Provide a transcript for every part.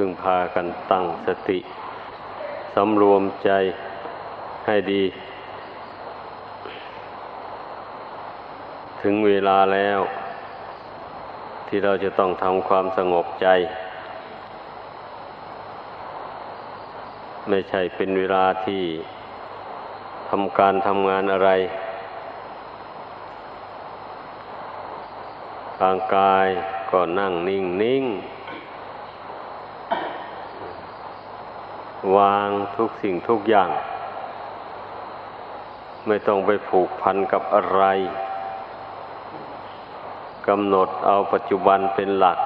พึ่งพากันตั้งสติ สำรวมใจให้ดี ถึงเวลาแล้ว ที่เราจะต้องทำความสงบใจ ไม่ใช่เป็นเวลาที่ทำการทำงานอะไรทางกายก็นั่งนิ่งนิ่ง วางทุกสิ่งทุกอย่าง ไม่ต้องไปผูกพันกับอะไรกำหนดเอาปัจจุบันเป็นหลัก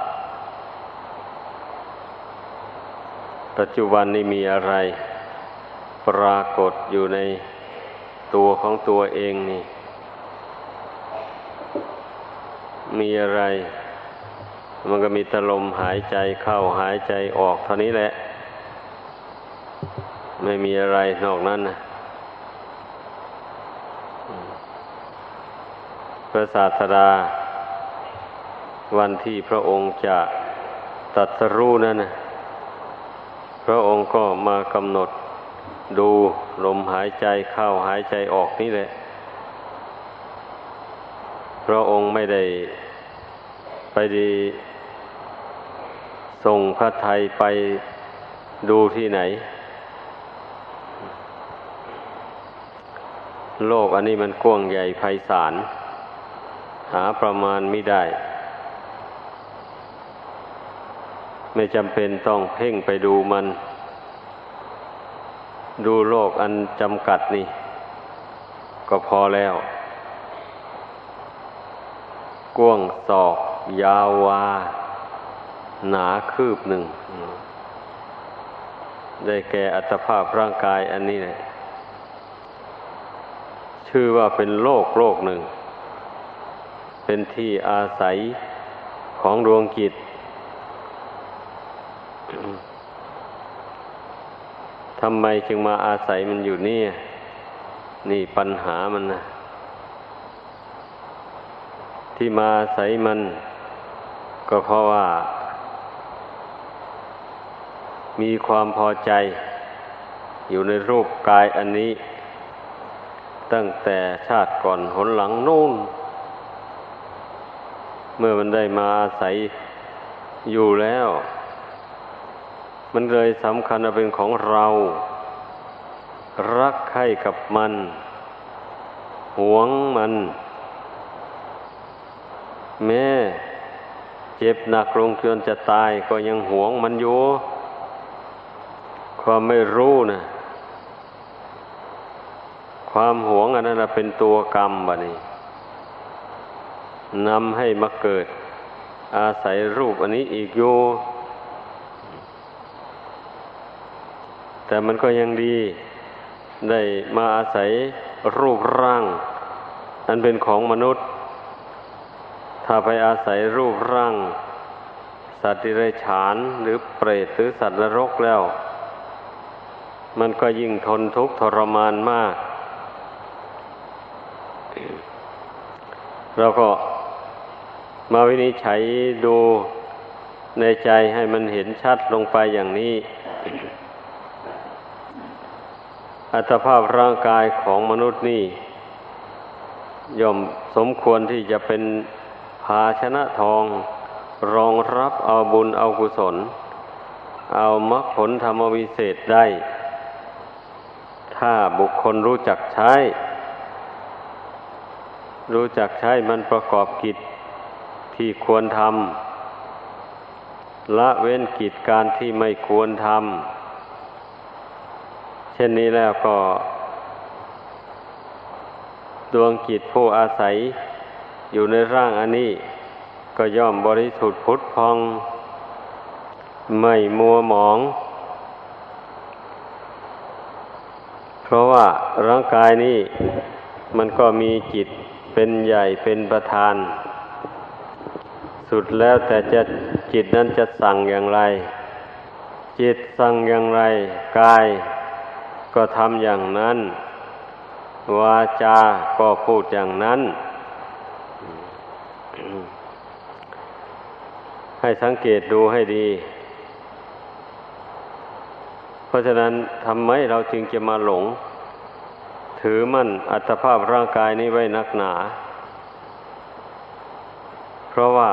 ปัจจุบันนี้มีอะไร ปรากฏอยู่ในตัวของตัวเองนี่ มีอะไร มันก็มีตลมหายใจเข้าหายใจออกเท่านี้แหละ ไม่มีอะไรนอกนั้นนะพระศาสดา วันที่พระองค์จะตัดสรู้นั่นนะพระองค์ก็มากำหนดดูลมหายใจเข้าหายใจออกนี่แหละ พระองค์ไม่ได้ไปดีส่งพระไทยไปดูที่ไหน โลกอันนี้มันกว้างใหญ่ไพศาล หาประมาณไม่ได้ ไม่จำเป็นต้องเพ่งไปดูมัน ดูโลกอันจำกัดนี่ ก็พอแล้ว กว้างศอก ยาววา หนาคืบหนึ่ง ได้แก่อัตภาพร่างกายอันนี้แหละ ชื่อว่าเป็นโลกโลกหนึ่ง เป็นที่อาศัยของดวงจิตทำไมจึงมาอาศัยมันอยู่นี่นี่ปัญหามันนะที่มาอาศัยมัน ก็เพราะว่า มีความพอใจ อยู่ในรูปกายอันนี้ ตั้งแต่ชาติก่อนหนหลังนู่น เมื่อมันได้มาอาศัยอยู่แล้ว มันเลยสำคัญเป็นของเรา รักใคร่กับมัน หวงมัน แม่เจ็บหนักลงจนจะตายก็ยังหวงมันอยู่ความไม่รู้นะ ความหวงอันนั้นเป็นตัวกรรมบะนี่นำให้มาเกิด อาศัยรูปอันนี้อีกอยู่แต่มันก็ยังดี ได้มาอาศัยรูปร่าง อันเป็นของมนุษย์ ถ้าไปอาศัยรูปร่าง สัตว์ดิเรกชานหรือเปรตหรือสัตว์นรกแล้ว มันก็ยิ่งทนทุกข์ทรมานมาก เราก็มาวินิจฉัยดูในใจให้มันเห็นชัดลงไปอย่างนี้ อัตภาพร่างกายของมนุษย์นี่ย่อมสมควรที่จะเป็นภาชนะทอง รองรับเอาบุญเอากุศล เอามรรคผลธรรมวิเศษได้ ถ้าบุคคลรู้จักใช้ รู้จักใช้มันประกอบกิจที่ควรทำละเว้นกิจการที่ไม่ควรทำเช่นนี้แล้วก็ ดวงกิจผู้อาศัยอยู่ในร่างอันนี้ก็ย่อมบริสุทธิ์พุทธพอง ไม่มัวหมอง เพราะว่าร่างกายนี้มันก็มีจิต เป็นใหญ่เป็นประธาน สุดแล้วแต่จะจิตนั้นจะสั่งอย่างไร จิตสั่งอย่างไร กายก็ทำอย่างนั้น วาจาก็พูดอย่างนั้น ให้สังเกตดูให้ดี เพราะฉะนั้นทำไมเราจึงจะมาหลง ถือมั่นอัตภาพร่างกายนี้ไว้นักหนา เพราะว่า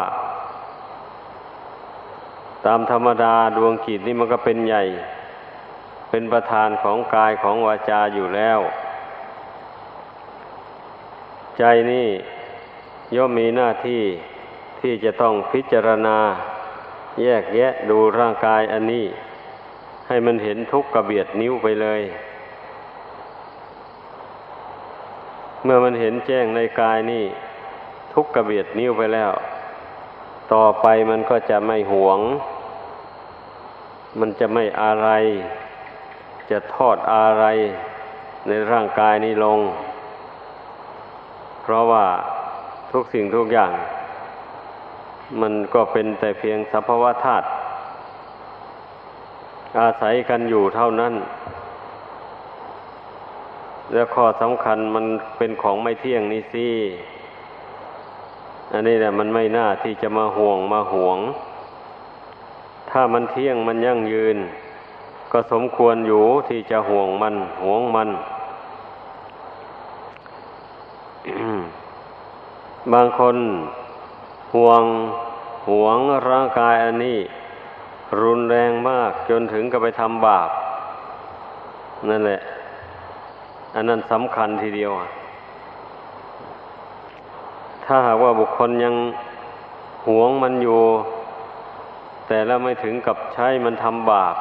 ตามธรรมดาดวงกิจนี่มันก็เป็นใหญ่ เป็นประธานของกายของวาจาอยู่แล้ว ใจนี่ย่อมมีหน้าที่ที่จะต้องพิจารณา แยกแยะดูร่างกายอันนี้ ให้มันเห็นทุกข์กระเบียดนิ้วไปเลย เมื่อมันเห็นแจ้งในกายนี่ ทุกกระเบียดนิ้วไปแล้ว ต่อไปมันก็จะไม่หวง มันจะไม่อะไร จะทอดอะไรในร่างกายนี้ลง เพราะว่าทุกสิ่งทุกอย่าง มันก็เป็นแต่เพียงสภาวะธาตุอาศัยกันอยู่เท่านั้น และข้อสำคัญมันเป็นของไม่เที่ยงนี่สิอันนี้แหละมันไม่น่าที่จะมาห่วงมาห่วง ถ้ามันเที่ยงมันยั่งยืน ก็สมควรอยู่ที่จะห่วงมันห่วงมัน บางคนห่วงห่วงร่างกายอันนี้ รุนแรงมากจนถึงกับไปทำบาป นั่นแหละ อันนั้นสำคัญทีเดียว ถ้าหากว่าบุคคลยังหวงมันอยู่ แต่แล้วไม่ถึงกับใช้มันทำบาป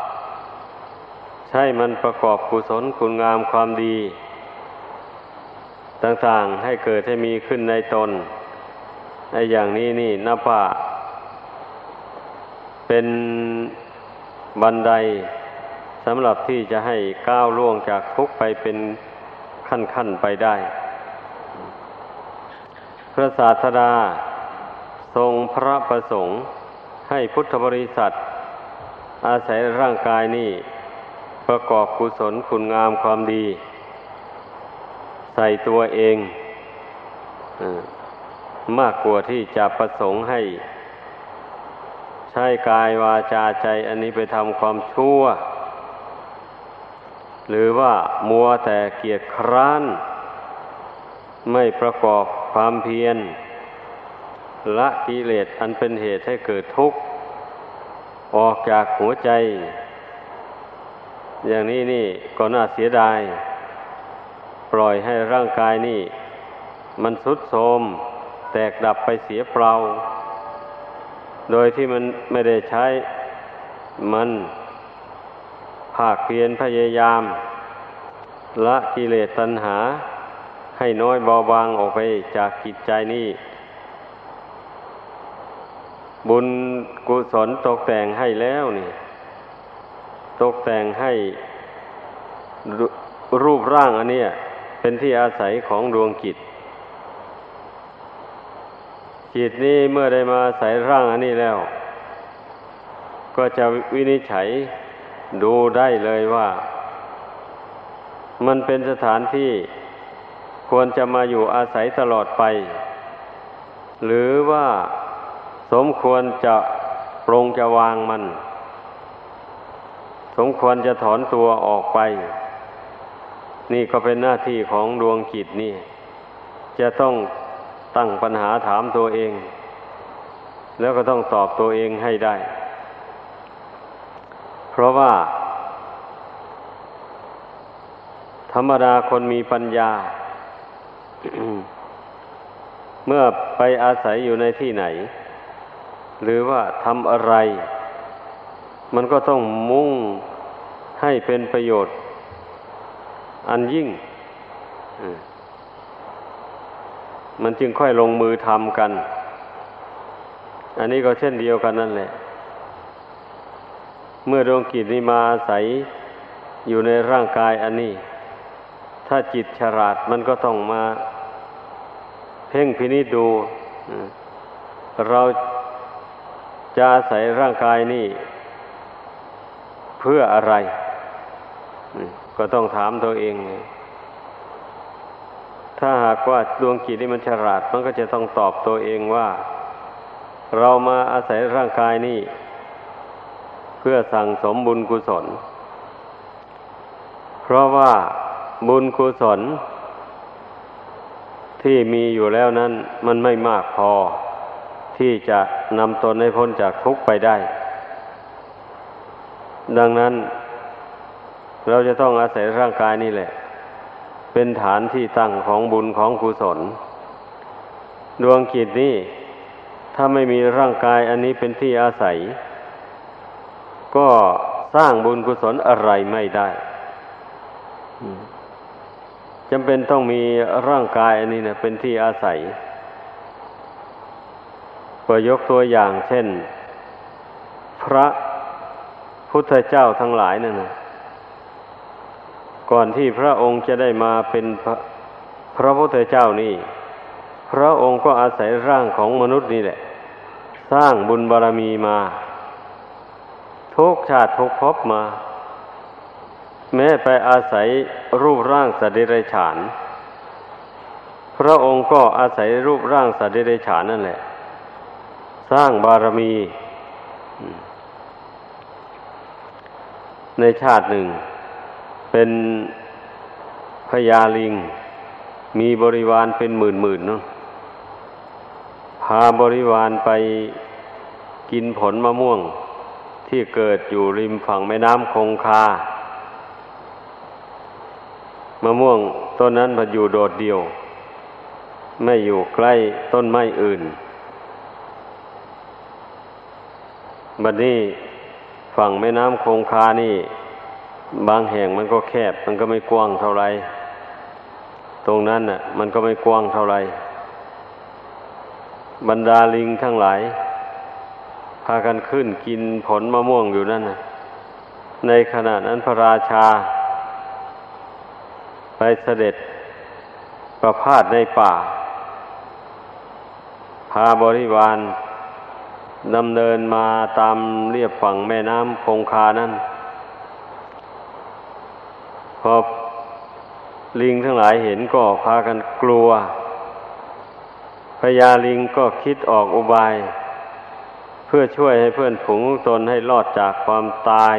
ใช้มันประกอบกุศลคุณงามความดี ต่างๆให้เกิดให้มีขึ้นในตนไอ้อย่างนี้นี่นับว่าเป็นบันไดสำหรับที่จะให้ก้าวล่วงจากทุกข์ไปเป็น ขั้นๆไปได้ พระศาสดาทรงพระประสงค์ให้พุทธบริษัท อาศัยร่างกายนี้ประกอบกุศลคุณงามความดี ใส่ตัวเองมากกว่าที่จะประสงค์ให้ ใช้กายวาจาใจ อันนี้ไปทำความชั่ว หรือว่ามัวแต่เกียจคร้าน ไม่ประกอบความเพียร ละกิเลสอันเป็นเหตุให้เกิดทุกข์ ออกจากหัวใจ อย่างนี้นี่ก็น่าเสียดาย ปล่อยให้ร่างกายนี่ มันสุดโทมแตกดับไปเสียเปล่า โดยที่มันไม่ได้ใช้มัน ภาคเพียรพยายาม ละกิเลสตัณหา ให้น้อยเบาบางออกไปจากจิตใจนี้บุญกุศลตกแต่งให้แล้วนี่ ตกแต่งให้รูปร่างอันนี้เป็นที่อาศัยของดวงจิตจิตนี้เมื่อได้มาใส่ร่างอันนี้แล้ว ก็จะวินิจฉัย ดูได้เลยว่า มันเป็นสถานที่ควรจะมาอยู่อาศัยตลอดไป หรือว่าสมควรจะปรงจะวางมัน สมควรจะถอนตัวออกไป นี่ก็เป็นหน้าที่ของดวงจิตนี่ จะต้องตั้งปัญหาถามตัวเอง แล้วก็ต้องตอบตัวเองให้ได้ เพราะว่า ธรรมดาคนมีปัญญา เมื่อไปอาศัยอยู่ในที่ไหน หรือว่าทำอะไร มันก็ต้องมุ่งให้เป็นประโยชน์ อันยิ่ง มันจึงค่อยลงมือทำกัน อันนี้ก็เช่นเดียวกันนั่นแหละ เมื่อดวงกิจนี้มาอาศัยอยู่ในร่างกายอันนี้ ถ้าจิตฉลาดมันก็ต้องมา เพ่งพินิจดู เราจะอาศัยร่างกายนี้เพื่ออะไร ก็ต้องถามตัวเอง ถ้าหากว่าดวงจิตนี่มันฉลาด มันก็จะต้องตอบตัวเองว่า เรามาอาศัยร่างกายนี่ พื่อสั่งสมบุญกุศล เพราะว่าบุญกุศล ที่มีอยู่แล้วนั้น มันไม่มากพอ ที่จะนำตนให้พ้นจากทุกข์ไปได้ ดังนั้น เราจะต้องอาศัยร่างกายนี่แหละ เป็นฐานที่ตั้งของบุญของกุศล ดวงจิตนี้ถ้าไม่มีร่างกายอันนี้เป็นที่อาศัย ก็สร้างบุญกุศลอะไรไม่ได้จำเป็นต้องมีร่างกายอันนี้นะเป็นที่อาศัยก็ยกตัวอย่างเช่น พระพุทธเจ้าทั้งหลายนั่นนะก่อนที่พระองค์จะได้มาเป็นพระพระพุทธเจ้านี่ พระองค์ก็อาศัยร่างของมนุษย์นี่แหละ สร้างบุญบารรมีมา ทุกชาติทุกภพมา แม้ไปอาศัยรูปร่างสตว์เดรัจฉาน พระองค์ก็อาศัยรูปร่างสตว์เดรัจฉานนั่นแหละ สร้างบารมี ในชาติหนึ่ง เป็นพญาลิง มีบริวารเป็นหมื่นหมื่นเนาะพาบริวารไปกินผลมะม่วง ที่เกิดอยู่ริมฝั่งแม่น้ำคงคามะม่วงต้นนั้นมันอยู่โดดเดี่ยว ไม่อยู่ใกล้ต้นไม้อื่น บัดนี้ฝั่งแม่น้ำคงคานี่ บางแห่งมันก็แคบ มันก็ไม่กว้างเท่าไร ตรงนั้นน่ะ มันก็ไม่กว้างเท่าไร บรรดาลิงทั้งหลาย พากันขึ้นกินผลมะม่วงอยู่นั่นนะในขณะนั้นพระราชา ไปเสด็จประพาสในป่า พาบริวารดำเนินมาตามเรียบฝั่งแม่น้ำคงคานั้นพอลิงทั้งหลายเห็นก็พากันกลัวพญาลิงก็คิดออกอุบาย เพื่อช่วยให้เพื่อนผงตนให้รอดจากความตาย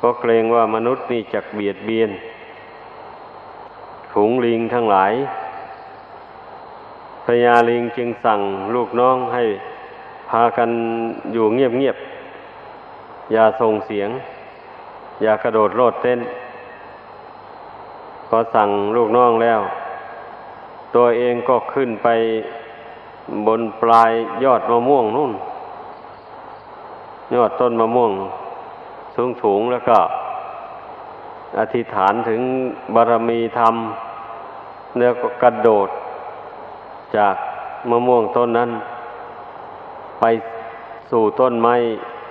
ก็เกรงว่ามนุษย์นี่จะเบียดเบียนฝูงลิงทั้งหลายพญาลิงจึงสั่งลูกน้องให้พากันอยู่เงียบๆ อย่าส่งเสียง อย่ากระโดดโลดเต้น พอสั่งลูกน้องแล้ว ตัวเองก็ขึ้นไป บนปลายยอดมะม่วงนู่น ยอดต้นมะม่วงสูงๆแล้วก็ อธิษฐานถึงบารมีธรรม แล้วก็กระโดด จากมะม่วงต้นนั้น ไปสู่ต้นไม้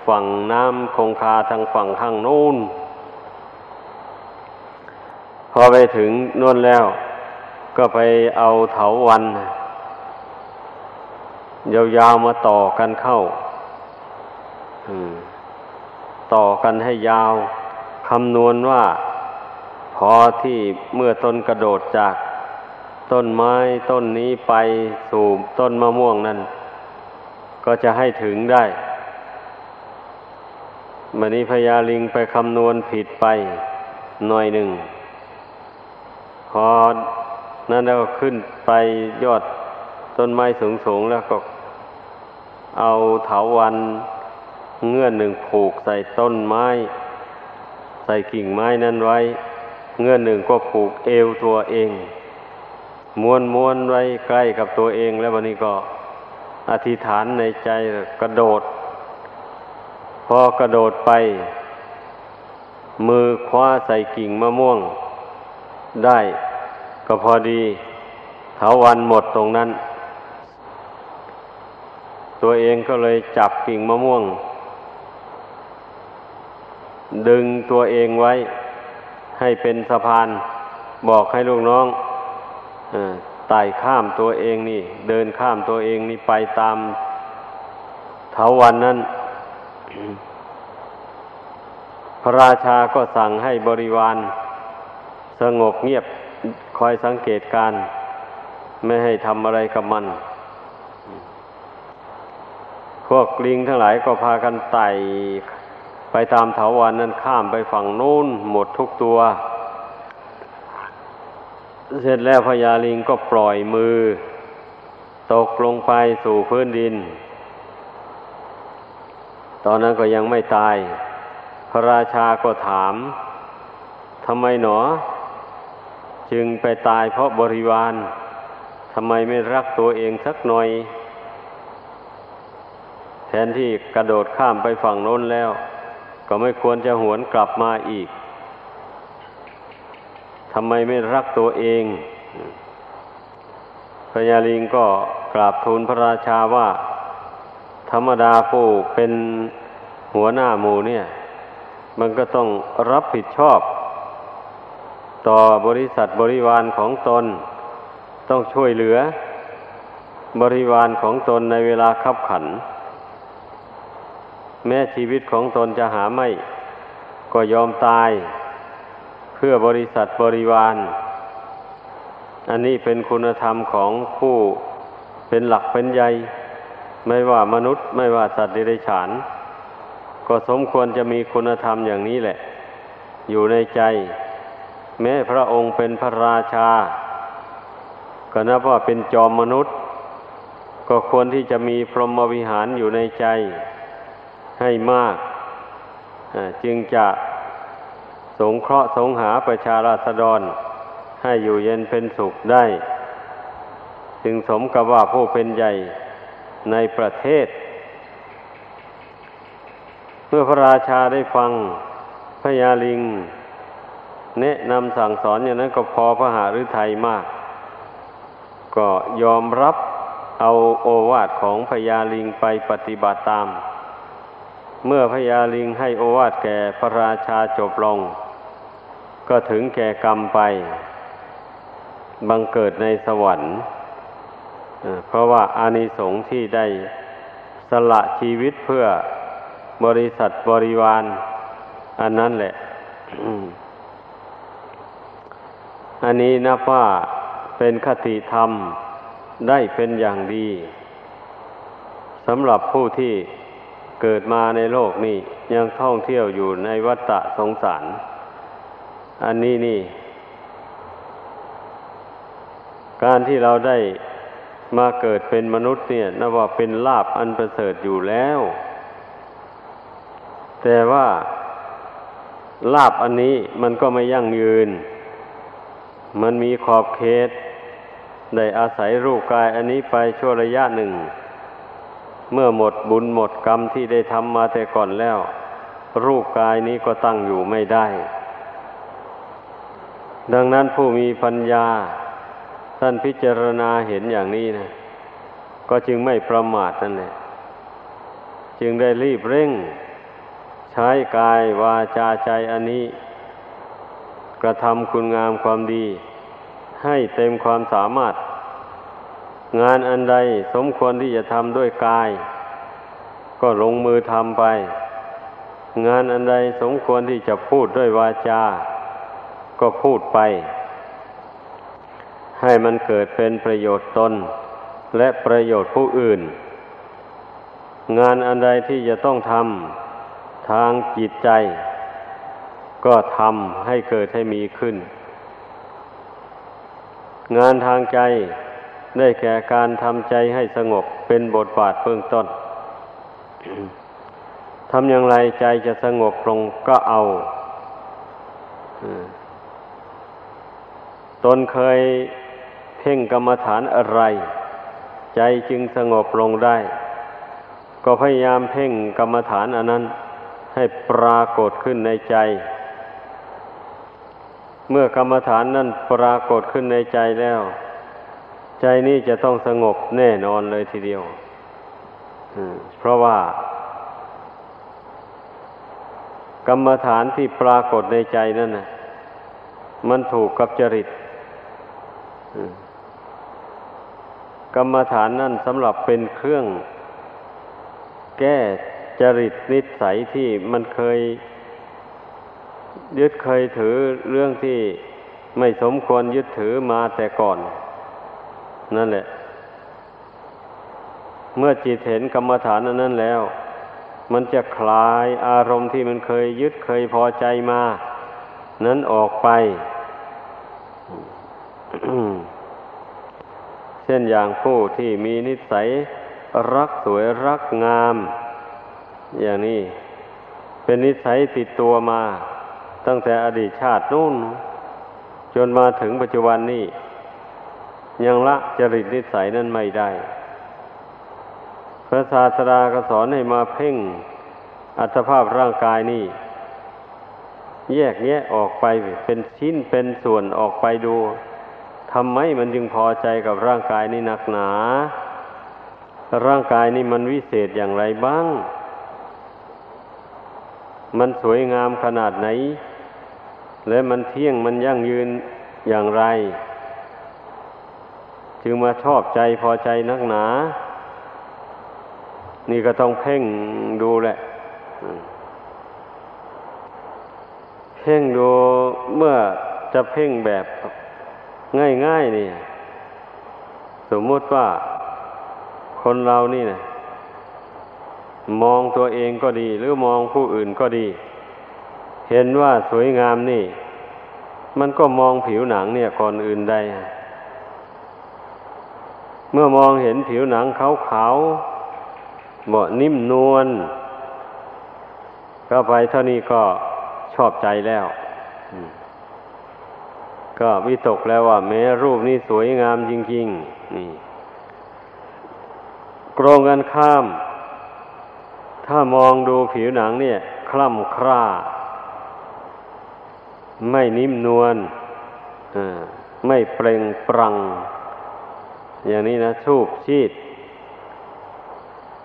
ฝั่งน้ำคงคาทางฝั่งข้างนู้น พอไปถึงนู่นแล้ว ก็ไปเอาเถาวัน ยาวๆมาต่อกันเข้าต่อกันให้ยาวคำนวณว่า พอที่เมื่อต้นกระโดดจาก ต้นไม้ต้นนี้ไปสู่ต้นมะม่วงนั้น ก็จะให้ถึงได้มันนี้พญาลิงไปคำนวณผิดไปหน่อยหนึ่ง พอนั้นแล้วขึ้นไปยอด ต้นไม้สูงๆแล้วก็เอาเถาวันเงื่อนหนึ่งผูกใส่ต้นไม้ ใส่กิ่งไม้นั้นไว้ เงื่อนหนึ่งก็ผูกเอวตัวเอง ม้วนม้วนไว้ใกล้กับตัวเอง แล้ววันนี้ก็อธิษฐานในใจกระโดด พอกระโดดไป มือคว้าใส่กิ่งมะม่วง ได้ก็พอดีเถาวันหมดตรงนั้น ตัวเองก็เลยจับกิ่งมะม่วง ดึงตัวเองไว้ ให้เป็นสะพาน บอกให้ลูกน้องไต่ข้ามตัวเองนี่ เดินข้ามตัวเองนี่ไปตามเถาวันนั้น พระราชาก็สั่งให้บริวาร สงบเงียบคอยสังเกตการ ไม่ให้ทำอะไรกับมัน พวกลิงทั้งหลายก็พากันไต่ไปตามเถาวันนั้นข้ามไปฝั่งนู้นหมดทุกตัว เสร็จแล้วพญาลิงก็ปล่อยมือ ตกลงไปสู่พื้นดิน ตอนนั้นก็ยังไม่ตาย พระราชาก็ถามทำไมหนอ จึงไปตายเพราะบริวารทำไมไม่รักตัวเองสักหน่อย แทนที่กระโดดข้ามไปฝั่งโน้นแล้ว ก็ไม่ควรจะหวนกลับมาอีกทำไมไม่รักตัวเองพญาลิงก็กราบทูลพระราชาว่า ธรรมดาผู้เป็นหัวหน้าหมู่เนี่ย มันก็ต้องรับผิดชอบ ต่อบริษัทบริวารของตน ต้องช่วยเหลือ บริวารของตนในเวลาขับขัน แม้ชีวิตของตนจะหาไม่ ก็ยอมตาย เพื่อบริษัทบริวาร อันนี้เป็นคุณธรรมของผู้เป็นหลักเป็นใหญ่ไม่ว่ามนุษย์ไม่ว่าสัตว์เดรัจฉาน ก็สมควรจะมีคุณธรรมอย่างนี้แหละ อยู่ในใจ แม้พระองค์เป็นพระราชา ก็นับว่าเป็นจอมมนุษย์ ก็ควรที่จะมีพรหมวิหารอยู่ในใจ ให้มาก จึงจะสงเคราะห์สงหาประชาราษฎร ให้อยู่เย็นเป็นสุขได้ จึงสมกับว่าผู้เป็นใหญ่ในประเทศ เมื่อพระราชาได้ฟังพญาลิง แนะนำสั่งสอนอย่างนั้นก็พอพระหฤทัยมาก ก็ยอมรับเอาโอวาทของพญาลิงไปปฏิบัติตาม เมื่อพญาลิงให้โอวาทแก่พระราชาจบลง ก็ถึงแก่กรรมไป บังเกิดในสวรรค์ เพราะว่าอานิสงส์ที่ได้สละชีวิตเพื่อบริษัทบริวาร อันนั้นแหละ อันนี้นับว่าเป็นคติธรรมได้เป็นอย่างดีสำหรับผู้ที่ เกิดมาในโลกนี้ยังท่องเที่ยวอยู่ในวัฏสงสาร อันนี้นี่ การที่เราได้มาเกิดเป็นมนุษย์เนี่ยนับว่าเป็นลาบอันประเสริฐอยู่แล้ว แต่ว่าลาบอันนี้มันก็ไม่ยั่งยืน มันมีขอบเขตได้อาศัยรูปกายอันนี้ไปชั่วระยะหนึ่ง เมื่อหมดบุญหมดกรรมที่ได้ทำมาแต่ก่อนแล้ว รูปกายนี้ก็ตั้งอยู่ไม่ได้ ดังนั้นผู้มีปัญญา ท่านพิจารณาเห็นอย่างนี้นะก็จึงไม่ประมาทนั่นแหละจึงได้รีบเร่ง ใช้กายวาจาใจอันนี้ กระทำคุณงามความดี ให้เต็มความสามารถ งานอันใดสมควรที่จะทำด้วยกาย ก็ลงมือทำไป งานอันใดสมควรที่จะพูดด้วยวาจา ก็พูดไป ให้มันเกิดเป็นประโยชน์ตน และประโยชน์ผู้อื่น งานอันใดที่จะต้องทำทางจิตใจ ก็ทำให้เกิดให้มีขึ้น งานทางใจ ได้แก่การทำใจให้สงบเป็นบทบาทเบื้องต้นทำอย่างไรใจจะสงบลงก็เอาตนเคยเพ่งกรรมฐานอะไร ใจจึงสงบลงได้ ก็พยายามเพ่งกรรมฐานอันนั้น ให้ปรากฏขึ้นในใจ เมื่อกรรมฐานนั้นปรากฏขึ้นในใจแล้ว ใจนี้จะต้องสงบแน่นอนเลยทีเดียวเพราะว่า กรรมฐานที่ปรากฏในใจนั่นนะมันถูกกับจริตกรรมฐานนั่นสำหรับเป็นเครื่อง แก้จริตนิสัยที่มันเคย ยึดเคยถือเรื่องที่ไม่สมควรยึดถือมาแต่ก่อน นั่นแหละ เมื่อจิตเห็นกรรมฐานอันนั้นแล้ว มันจะคลายอารมณ์ที่มันเคยยึดเคยพอใจมา นั้นออกไป เช่นอย่างผู้ที่มีนิสัยรักสวยรักงาม อย่างนี้ เป็นนิสัยติดตัวมา ตั้งแต่อดีตชาตินู่น จนมาถึงปัจจุบันนี้ ยังละจริตนิสัยนั้นไม่ได้ พระศาสดาก็สอนให้มาเพ่งอัตภาพร่างกายนี่ แยกแยะออกไปเป็นชิ้นเป็นส่วนออกไปดูทำไมมันจึงพอใจกับร่างกายนี่นักหนา ร่างกายนี่มันวิเศษอย่างไรบ้าง มันสวยงามขนาดไหน และมันเที่ยงมันยั่งยืนอย่างไร จึงมาชอบใจพอใจนักหนา นี่ก็ต้องเพ่งดูแหละ เพ่งดูเมื่อจะเพ่งแบบง่ายๆนี่สมมติว่าคนเรานี่นะมองตัวเองก็ดี หรือมองผู้อื่นก็ดี เห็นว่าสวยงามนี่ มันก็มองผิวหนังเนี่ยก่อนอื่นใด เมื่อมองเห็นผิวหนังขาวๆบานิ่มนวลก็ไปเท่านี้ก็ชอบใจแล้ว ก็วิตกแล้วว่า แม้รูปนี้สวยงามจริง ๆ นี่กรงกันข้าม ถ้ามองดูผิวหนังเนี่ย คล่ำคร่า ไม่นิ่มนวลไม่เปล่งปรัง อย่างนี้นะชูบชีด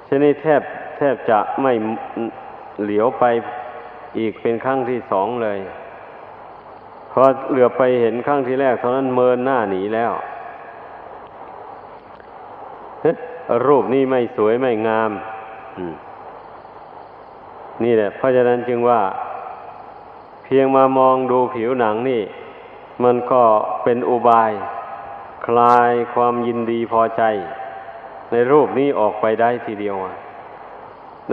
ชนิดแทบแทบจะไม่เหลียวไปอีกเป็นครั้งที่สองเลยพอเหลือไปเห็นครั้งที่แรกเท่านั้นเมินหน้าหนีแล้วรูปนี้ไม่สวยไม่งาม นี่แหละ เพราะฉะนั้นจึงว่า เพียงมามองดูผิวหนังนี่ มันก็เป็นอุบาย คลายความยินดีพอใจ ในรูปนี้ออกไปได้ทีเดียว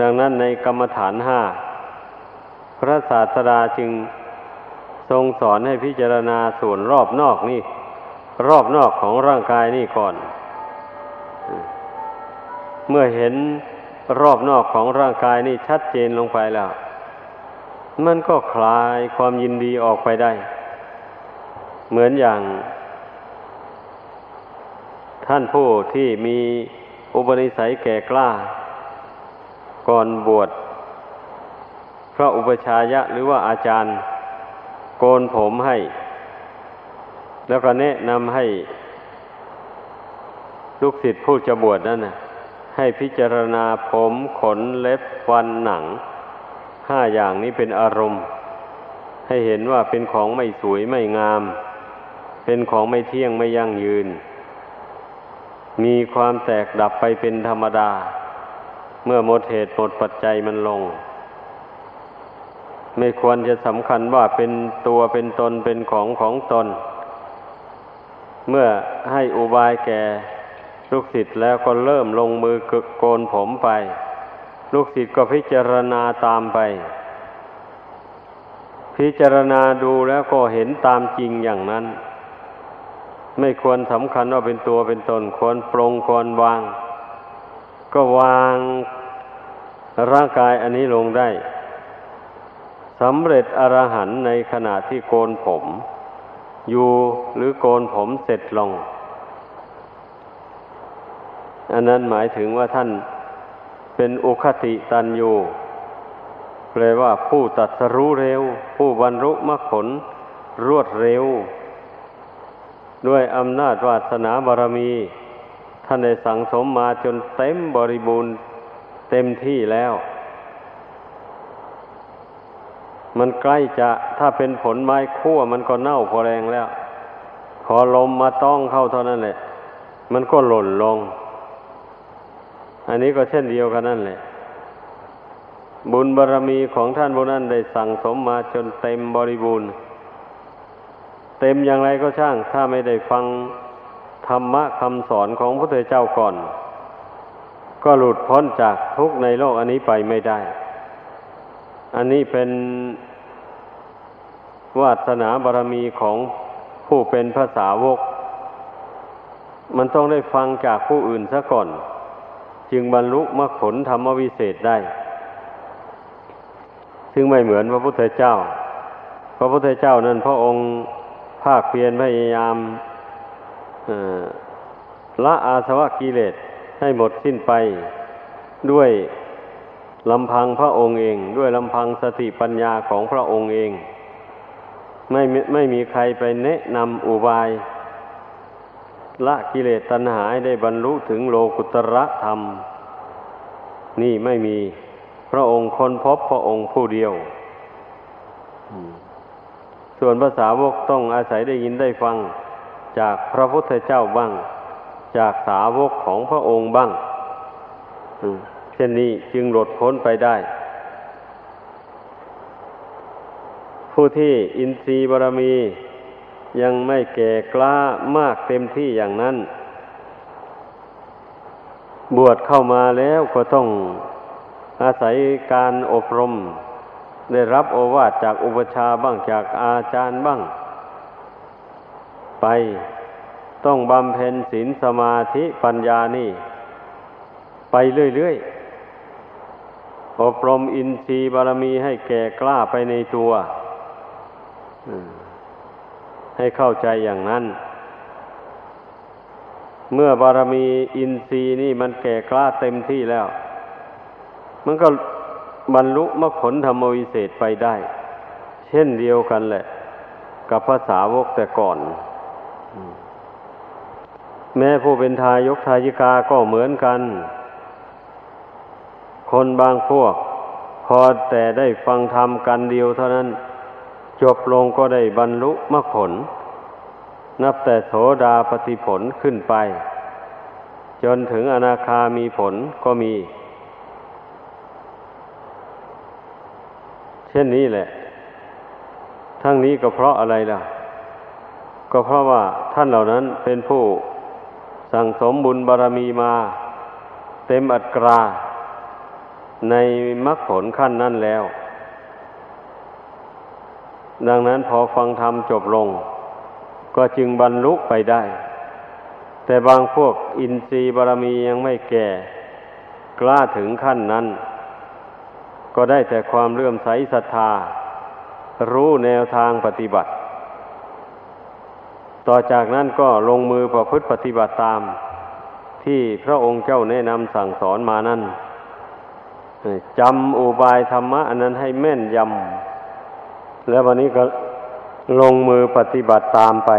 ดังนั้นในกรรมฐานห้าพระศาสดาจึงทรงสอนให้พิจารณาส่วนรอบนอกนี่ รอบนอกของร่างกายนี่ก่อน เมื่อเห็นรอบนอกของร่างกายนี่ชัดเจนลงไปแล้ว มันก็คลายความยินดีออกไปได้ เหมือนอย่าง ท่านผู้ที่มีอุปนิสัยแก่กล้า ก่อนบวชพระอุปชายะหรือว่าอาจารย์โกนผมให้ แล้วก็แนะนำให้ลูกศิษย์ผู้จะบวชนั่นนะให้พิจารณาผมขนเล็บฟันหนังห้าอย่างนี้เป็นอารมณ์ ให้เห็นว่าเป็นของไม่สวยไม่งาม เป็นของไม่เที่ยงไม่ยั่งยืน มีความแตกดับไปเป็นธรรมดา เมื่อหมดเหตุหมดปัจจัยมันลง ไม่ควรจะสำคัญว่าเป็นตัวเป็นตนเป็นของของตน เมื่อให้อุบายแก่ลูกศิษย์แล้วก็เริ่มลงมือกโกนผมไป ลูกศิษย์ก็พิจารณาตามไป พิจารณาดูแล้วก็เห็นตามจริงอย่างนั้น ไม่ควรสำคัญว่าเป็นตัวเป็นตน ควรปรงควรวาง ก็วางร่างกายอันนี้ลงได้สำเร็จอรหันในขณะที่โกนผม อยู่หรือโกนผมเสร็จลง อันนั้นหมายถึงว่าท่านเป็นอุคติตันยูแปลว่าผู้ตัดสรู้เร็ว ผู้บรรลุมรรคผลรวดเร็ว ด้วยอำนาจวาสนาบารมี ท่านได้สั่งสมมาจนเต็มบริบูรณ์เต็มที่แล้ว มันใกล้จะถ้าเป็นผลไม้คั่วมันก็เน่าพอแรงแล้ว พอลมมาต้องเข้าเท่านั้นแหละ มันก็หล่นลง อันนี้ก็เช่นเดียวกันนั่นแหละ บุญบารรมีของท่านบุนั้นได้สั่งสมมาจนเต็มบริบูรณ์ ต็มอย่างไรก็ช่าง ถ้าไม่ได้ฟังธรรมะคำสอนของพระเถรเจ้าก่อน ก็หลุดพ้นจากทุกในโลกอันนี้ไปไม่ได้ อันนี้เป็นวาสนาบารมีของผู้เป็นภาษาวก มันต้องได้ฟังจากผู้อื่นซะก่อน จึงบรรลุมรรคผลธรรมวิเศษได้ ซึ่งไม่เหมือนพระพุทธเจ้า พระพุทธเจ้านั้นพระองค์ ภาคเพียรพยายามละอาสวะกิเลสให้หมดสิ้นไป ด้วยลำพังพระองค์เอง ด้วยลำพังสติปัญญาของพระองค์เอง ไม่ไม่มีใครไปแนะนำอุบาย ละกิเลสตัณหาหได้บรรลุถึงโลกุตระธรรม นี่ไม่มีพระองค์คนพบพระองค์ผู้เดียว ส่วนภาษาวกต้องอาศัยได้ยินได้ฟัง จากพระพุทธเจ้าบ้าง จากสาวกของพระองค์บ้างเช่นนี้จึงหลดพ้นไปได้ ผู้ที่อินทรีย์บารมี ยังไม่แก่กล้ามากเต็มที่อย่างนั้น บวชเข้ามาแล้วก็ต้องอาศัยการอบรม ได้รับโอวาทจากอุปชาบ้างจากอาจารย์บ้าง ไปต้องบำเพ็ญศีลสมาธิปัญญานี่ ไปเรื่อยๆ อบรมอินทรีย์บารมีให้แก่กล้าไปในตัว ให้เข้าใจอย่างนั้น เมื่อบารมีอินทรีย์นี่มันแก่กล้าเต็มที่แล้ว มันก็ บรรลุมรรคผลธรรมวิเศษไปได้ เช่นเดียวกันแหละ กับภาษาวกแต่ก่อน แม้ผู้เป็นทายกทายิกาก็เหมือนกัน คนบางพวก พอแต่ได้ฟังธรรมกันเดียวเท่านั้น จบลงก็ได้บรรลุมรรคผล นับแต่โสดาปฏิผลขึ้นไป จนถึงอนาคามีผลก็มี ช่นนี้แหละ ทั้งนี้ก็เพราะอะไรล่ะ ก็เพราะว่าท่านเหล่านั้นเป็นผู้สั่งสมบุญบารรมีมา เต็มอัตรา ในมรรคผลขั้นนั้นแล้ว ดังนั้นพอฟังธรรมจบลง ก็จึงบรรลุไปได้ แต่บางพวกอินทรีย์บารรมียังไม่แก่ กล้าถึงขั้นนั้น ก็ได้แต่ความเลื่อมใสศรัทธา รู้แนวทางปฏิบัติ ต่อจากนั้นก็ลงมือประพฤติปฏิบัติตาม ที่พระองค์เจ้าแนะนำสั่งสอนมานั้นจำอุบายธรรมะอันนั้นให้แม่นยำ แล้ววันนี้ก็ลงมือปฏิบัติตามไป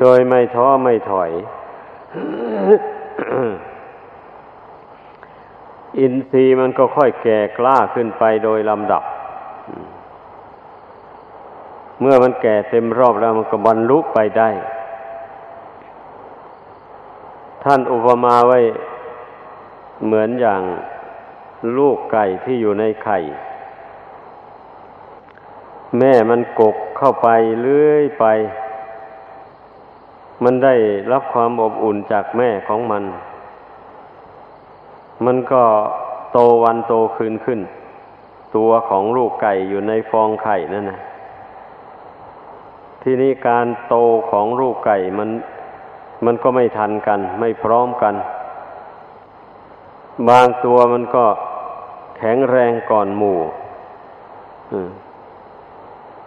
โดยไม่ท้อไม่ถอย อินทรีย์มันก็ค่อยแก่กล้าขึ้นไปโดยลำดับ เมื่อมันแก่เต็มรอบแล้วมันก็บรรลุไปได้ ท่านอุปมาไว้เหมือนอย่างลูกไก่ที่อยู่ในไข่ แม่มันกกเข้าไปเลื่อยไป มันได้รับความอบอุ่นจากแม่ของมัน มันก็โตวันโตคืนขึ้น ตัวของลูกไก่อยู่ในฟองไข่นั่นนะที่นี้การโตของลูกไก่มัน มันก็ไม่ทันกัน ไม่พร้อมกัน บางตัวมันก็แข็งแรงก่อนหมู่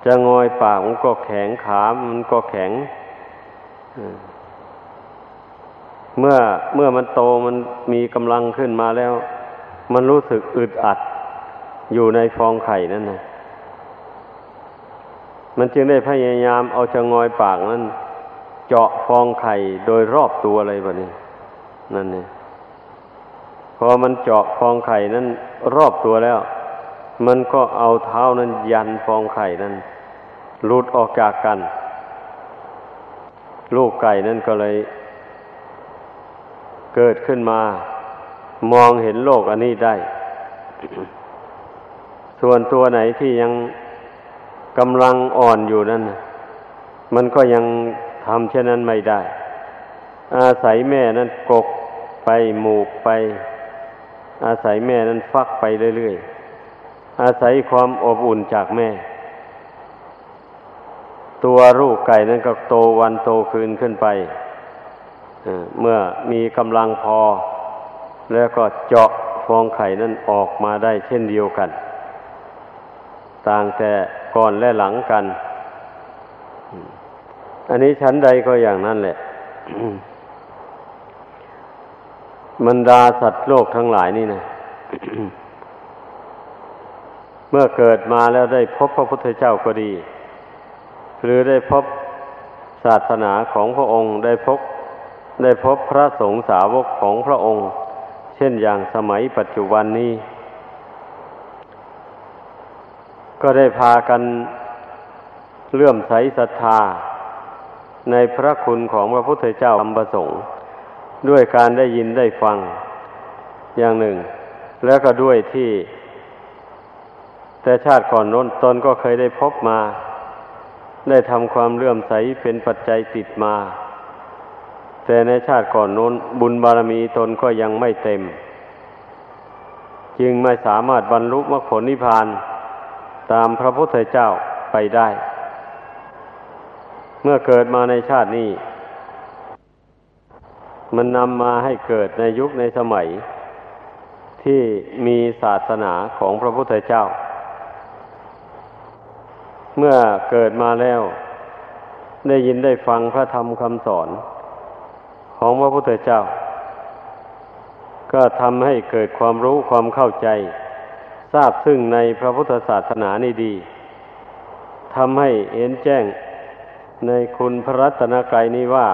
จะงอยปากมันก็แข็งขา มันก็แข็ง เมื่อเมื่อมันโตมันมีกำลังขึ้นมาแล้ว มันรู้สึกอึดอัดอยู่ในฟองไข่นั่นนะมันจึงได้พยายามเอาชะงอยปากนั้น เจาะฟองไข่โดยรอบตัวอะไรแบบนี้ นั่นเนี่ยพอมันเจาะฟองไข่นั้น รอบตัวแล้ว มันก็เอาเท้านั้นยันฟองไข่นั้นหลุดออกจากกัน ลูกไก่นั้นก็เลย เกิดขึ้นมา มองเห็นโลกอันนี้ได้ ส่วนตัวไหนที่ยังกำลังอ่อนอยู่นั่นมันก็ยังทำเช่นนั้นไม่ได้ อาศัยแม่นั้นกกไปหมูกไป อาศัยแม่นั้นฟักไปเรื่อยๆ อาศัยความอบอุ่นจากแม่ ตัวลูกไก่นั้นก็โตวันโตคืนขึ้นไป เมื่อมีกำลังพอ แล้วก็เจาะฟองไข่นั้นออกมาได้เช่นเดียวกัน ต่างแต่ก่อนและหลังกัน อันนี้ชั้นใดก็อย่างนั้นแหละมันดาสัตว์โลกทั้งหลายนี่นะเมื่อเกิดมาแล้วได้พบพระพุทธเจ้าก็ดี หรือได้พบศาสนาของพระองค์ได้พบ ได้พบพระสงฆ์สาวกของพระองค์ เช่นอย่างสมัยปัจจุบันนี้ ก็ได้พากันเลื่อมใสศรัทธา ในพระคุณของพระพุทธเจ้าธรรมประสงค์ ด้วยการได้ยินได้ฟังอย่างหนึ่ง แล้วก็ด้วยที่ แต่ชาติก่อนน้นตนก็เคยได้พบมา ได้ทำความเลื่อมใสเป็นปัจจัยติดมา แต่ในชาติก่อนน้นบุญบารมีตนก็ยังไม่เต็ม จึงไม่สามารถบรรลุมรรคผลนิพพานตามพระพุทธเจ้าไปได้ เมื่อเกิดมาในชาตินี้ มันนำมาให้เกิดในยุคในสมัย ที่มีศาสนาของพระพุทธเจ้า เมื่อเกิดมาแล้ว ได้ยินได้ฟังพระธรรมคำสอน ของพระพุทธเจ้า ก็ทำให้เกิดความรู้ความเข้าใจ ทราบซึ่งในพระพุทธศาสนานี่ดีทำให้เห็นแจ้งในคุณพระรัตนกรัยนี้ว่า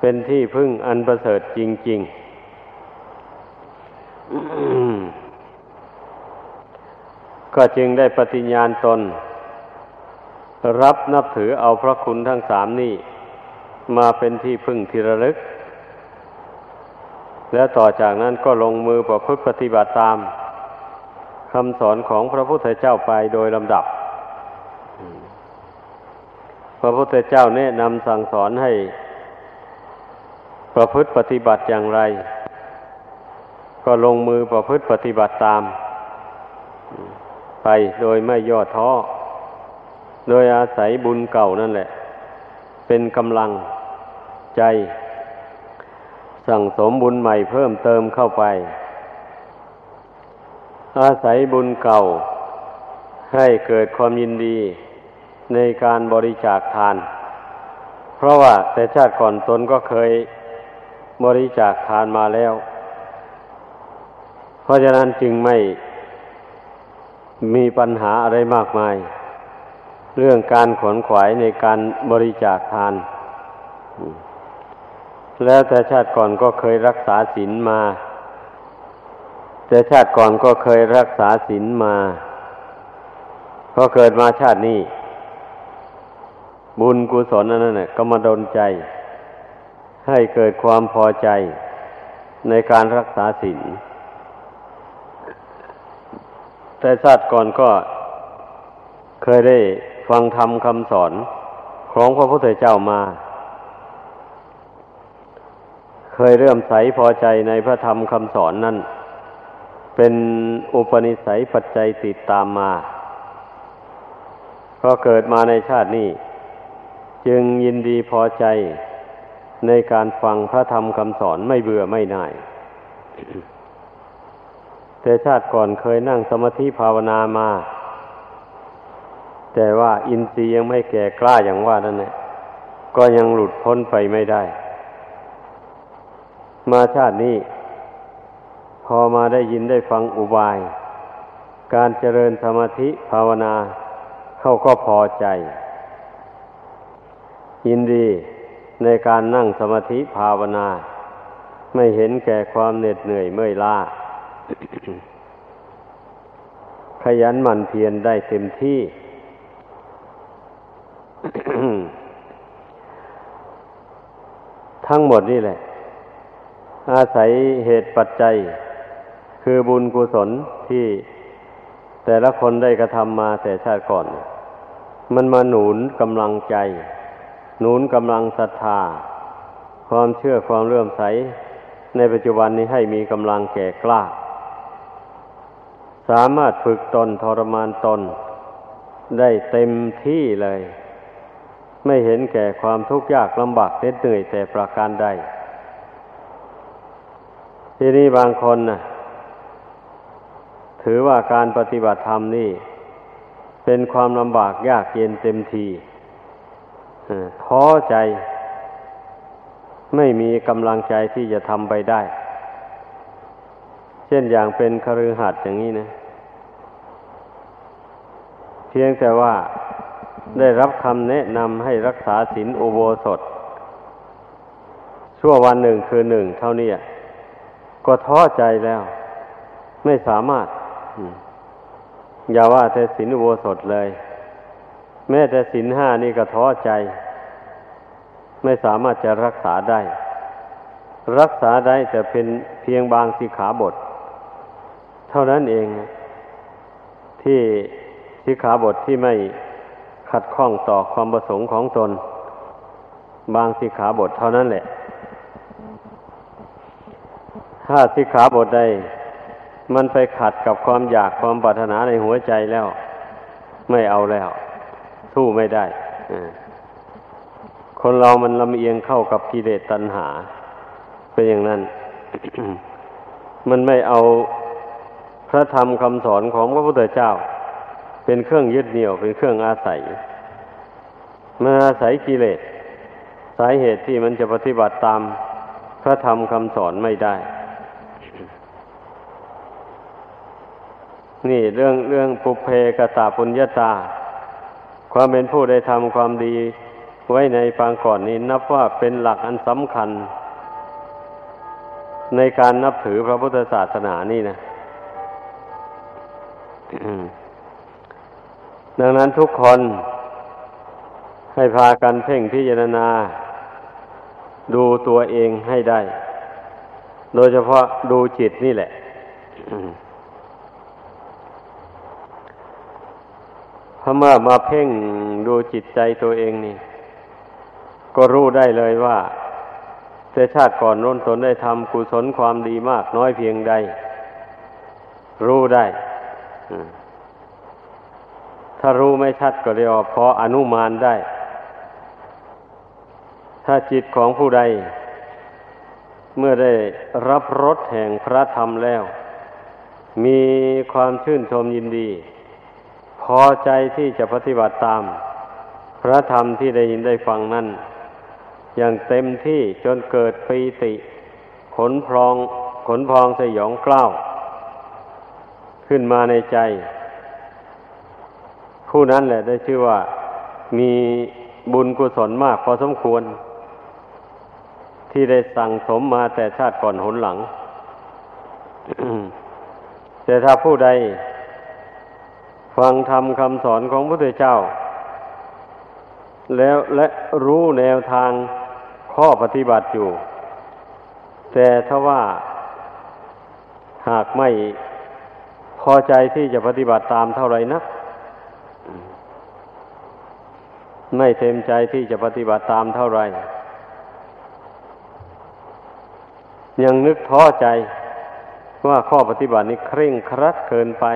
เป็นที่พึ่งอันประเสริฐจริง ๆ ก็จึงได้ปฏิญญาณตน รับนับถือเอาพระคุณทั้งสามนี้ มาเป็นที่พึ่งที่ระลึก แล้วต่อจากนั้นก็ลงมือประพฤติปฏิบัติตามคำสอนของพระพุทธเจ้าไปโดยลำดับ พระพุทธเจ้าแนะนำสั่งสอนให้ ประพฤติปฏิบัติอย่างไร ก็ลงมือประพฤติปฏิบัติตาม ไปโดยไม่ย่อท้อ โดยอาศัยบุญเก่านั่นแหละ เป็นกำลังใจ สั่งสมบุญใหม่เพิ่มเติมเข้าไป อาศัยบุญเก่า ให้เกิดความยินดีในการบริจาคทาน เพราะว่าแต่ชาติก่อนตนก็เคยบริจาคทานมาแล้ว เพราะฉะนั้นจึงไม่มีปัญหาอะไรมากมาย เรื่องการขวนขวายในการบริจาคทาน แล้วแต่ชาติก่อนก็เคยรักษาศีลมา แต่ชาติก่อนก็เคยรักษาศีลมาพอเกิดมาชาตินี้ บุญกุศลนั่นแหละก็มาดนใจ ให้เกิดความพอใจในการรักษาศีลแต่ชาติก่อนก็เคยได้ฟังธรรมคำสอนของพระพุทธเจ้ามา เคยเริ่มใสพอใจในพระธรรมคำสอนนั้นเป็นอุปนิสัยปัจจัยติดตามมาพอเกิดมาในชาตินี้ จึงยินดีพอใจในการฟังพระธรรมคำสอนไม่เบื่อไม่น่าย แต่ชาติก่อนเคยนั่งสมาธิภาวนามา แต่ว่าอินทรีย์ยังไม่แก่กล้าอย่างว่านั่นแหละก็ยังหลุดพ้นไปไม่ได้ มาชาตินี้ พอมาได้ยินได้ฟังอุบาย การเจริญสมาธิภาวนา เขาก็พอใจ ยินดีในการนั่งสมาธิภาวนา ไม่เห็นแก่ความเหน็ดเหนื่อยเมื่อยล้าขยันหมั่นเพียรได้เต็มที่ ทั้งหมดนี่แหละ อาศัยเหตุปัจจัย คือบุญกุศลที่แต่ละคนได้กระทำมาแต่ชาติก่อน มันมาหนุนกำลังใจ หนุนกำลังศรัทธา ความเชื่อความเลื่อมใส ในปัจจุบันนี้ให้มีกำลังแก่กล้า สามารถฝึกตนทรมานตน ได้เต็มที่เลย ไม่เห็นแก่ความทุกข์ยากลำบากเหน็ดเหนื่อยแต่ประการใด ทีนี้บางคนนะถือว่าการปฏิบัติธรรมนี่ เป็นความลำบากยากเย็นเต็มทีท้อใจ ไม่มีกำลังใจที่จะทำไปได้ เช่นอย่างเป็นคฤหัสถ์อย่างนี้นะ เพียงแต่ว่าได้รับคำแนะนำให้รักษาศีลอุโบสถ ชั่ววันหนึ่งคือหนึ่งเท่านี้ ก็ท้อใจแล้ว ไม่สามารถ อย่าว่าแต่ศีลอุโบสถเลย แม้แต่ศีลห้านี่ก็ท้อใจ ไม่สามารถจะรักษาได้ รักษาได้แต่เป็นเพียงบางสิขาบท เท่านั้นเองที่สิขาบทที่ไม่ขัดข้องต่อความประสงค์ของตน บางสิขาบทเท่านั้นแหละ ถ้าสิขาบทใด มันไปขัดกับความอยากความปรารถนาในหัวใจแล้ว ไม่เอาแล้ว สู้ไม่ได้คนเรามันลำเอียงเข้ากับกิเลสตัณหา เป็นอย่างนั้น มันไม่เอาพระธรรมคำสอนของพระพุทธเจ้า เป็นเครื่องยึดเหนี่ยวเป็นเครื่องอาศัยมันอาศัยกิเลส สาเหตุที่มันจะปฏิบัติตามพระธรรมคำสอนไม่ได้ นี่เรื่องเรื่องปุเพกตาปุญญาตา ความเป็นผู้ได้ทำความดีไว้ในปางก่อนนี้นับว่าเป็นหลักอันสำคัญ ในการนับถือพระพุทธศาสนานี่นะดังนั้นทุกคนให้พากันเพ่งพิจารณา ดูตัวเองให้ได้ โดยเฉพาะดูจิตนี่แหละ พอเมื่อมาเพ่งดูจิตใจตัวเองนี่ ก็รู้ได้เลยว่าแต่ชาติก่อนน้นตนได้ทำกุศลความดีมากน้อยเพียงใด รู้ได้ถ้ารู้ไม่ชัดก็เรียกว่าพออนุมานได้ ถ้าจิตของผู้ใด เมื่อได้รับรสแห่งพระธรรมแล้ว มีความชื่นชมยินดี อใจที่จะปฏิบัติตาม พระธรรมที่ได้ยินได้ฟังนั้น อย่างเต็มที่จนเกิดปีติ ขนพรองขนพองสยองกล้าว ขึ้นมาในใจ ผู้นั้นแหละได้ชื่อว่ามีบุญกุศลมากพอสมควร ที่ได้สั่งสมมาแต่ชาติก่อนหนหลัง แต่ถ้าผู้ใด ฟังธรรมคำสอนของพระพุทธเจ้า แล้วและรู้แนวทางข้อปฏิบัติอยู่ แต่ถ้าว่าหากไม่พอใจที่จะปฏิบัติตามเท่าไรนัก ไม่เต็มใจที่จะปฏิบัติตามเท่าไร ยังนึกท้อใจว่าข้อปฏิบัตินี้เคร่งครัดเกินไป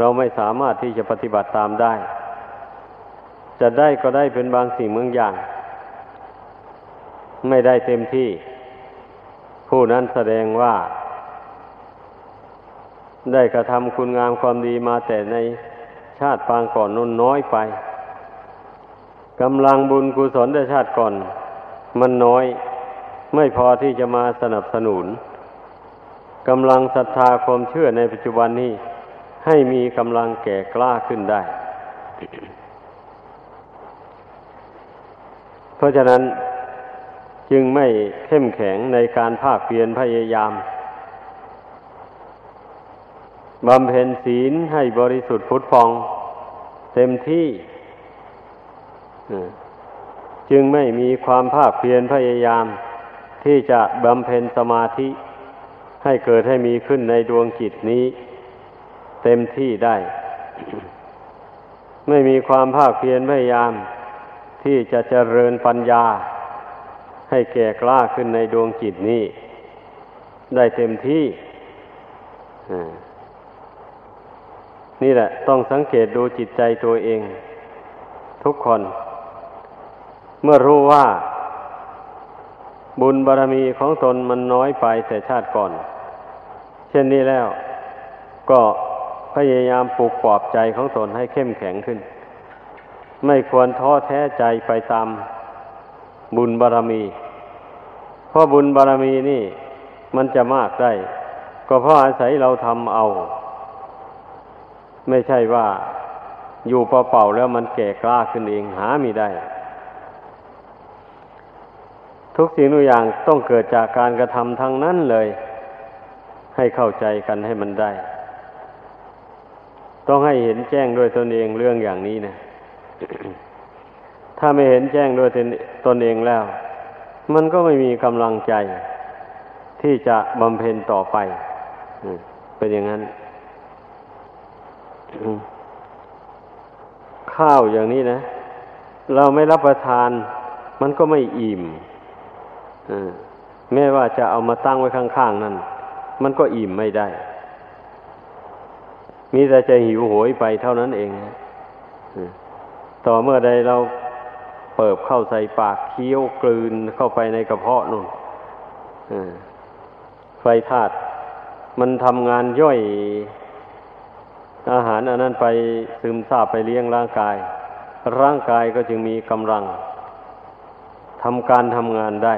เราไม่สามารถที่จะปฏิบัติตามได้ จะได้ก็ได้เป็นบางสิ่งบางอย่าง ไม่ได้เต็มที่ ผู้นั้นแสดงว่า ได้กระทำคุณงามความดีมาแต่ในชาติปางก่อนนุ่นน้อยไปกำลังบุญกุศลในชาติก่อน มันน้อย ไม่พอที่จะมาสนับสนุนกำลังศรัทธาความเชื่อในปัจจุบันนี้ ให้มีกำลังแก่กล้าขึ้นได้ เพราะฉะนั้นจึงไม่เข้มแข็งในการภาคเพียรพยายามบำเพ็ญศีลให้บริสุทธิ์พุทธพอง เต็มที่ จึงไม่มีความภาคเพียรพยายาม ที่จะบำเพ็ญสมาธิให้เกิดให้มีขึ้นในดวงจิตนี้ เต็มที่ได้ ไม่มีความภาคเพียรพยายาม ที่จะเจริญปัญญา ให้แก่กล้าขึ้นในดวงจิตนี้ ได้เต็มที่นี่แหละ ต้องสังเกตดูจิตใจตัวเอง ทุกคน เมื่อรู้ว่า บุญบารรมีของตนมันน้อยไปแต่ชาติก่อน เช่นนี้แล้ว ก็ พยายามปลูกปลอบใจของตนให้เข้มแข็งขึ้น ไม่ควรท้อแท้ใจไปตามบุญบารรมี เพราะบุญบารรมีนี่มันจะมากได้ ก็เพราะอาศัยเราทำเอา ไม่ใช่ว่าอยู่เปล่าๆแล้วมันแก่กล้าขึ้นเองหาไม่ได้ ทุกสิ่งทุกอย่างต้องเกิดจากการกระทำทั้งนั้นเลย ให้เข้าใจกันให้มันได้ ต้องให้เห็นแจ้งด้วยตนเองเรื่องอย่างนี้นะถ้าไม่เห็นแจ้งด้วยตนเองแล้ว มันก็ไม่มีกำลังใจ ที่จะบำเพ็ญต่อไปเป็นอย่างนั้นข้าวอย่างนี้นะ เราไม่รับประทาน มันก็ไม่อิ่มแม้ว่าจะเอามาตั้งไว้ข้างๆนั่น มันก็อิ่มไม่ได้ มีแต่จะหิวโหยไปเท่านั้นเองต่อเมื่อใดเราเปิบเข้าใส่ปากเคี้ยวกลืนเข้าไปในกระเพาะนู่นไฟธาตุมันทำงานย่อยอาหารอันนั้นไปซึมซาบไปเลี้ยงร่างกาย ร่างกายก็จึงมีกำลังทำการทำงานได้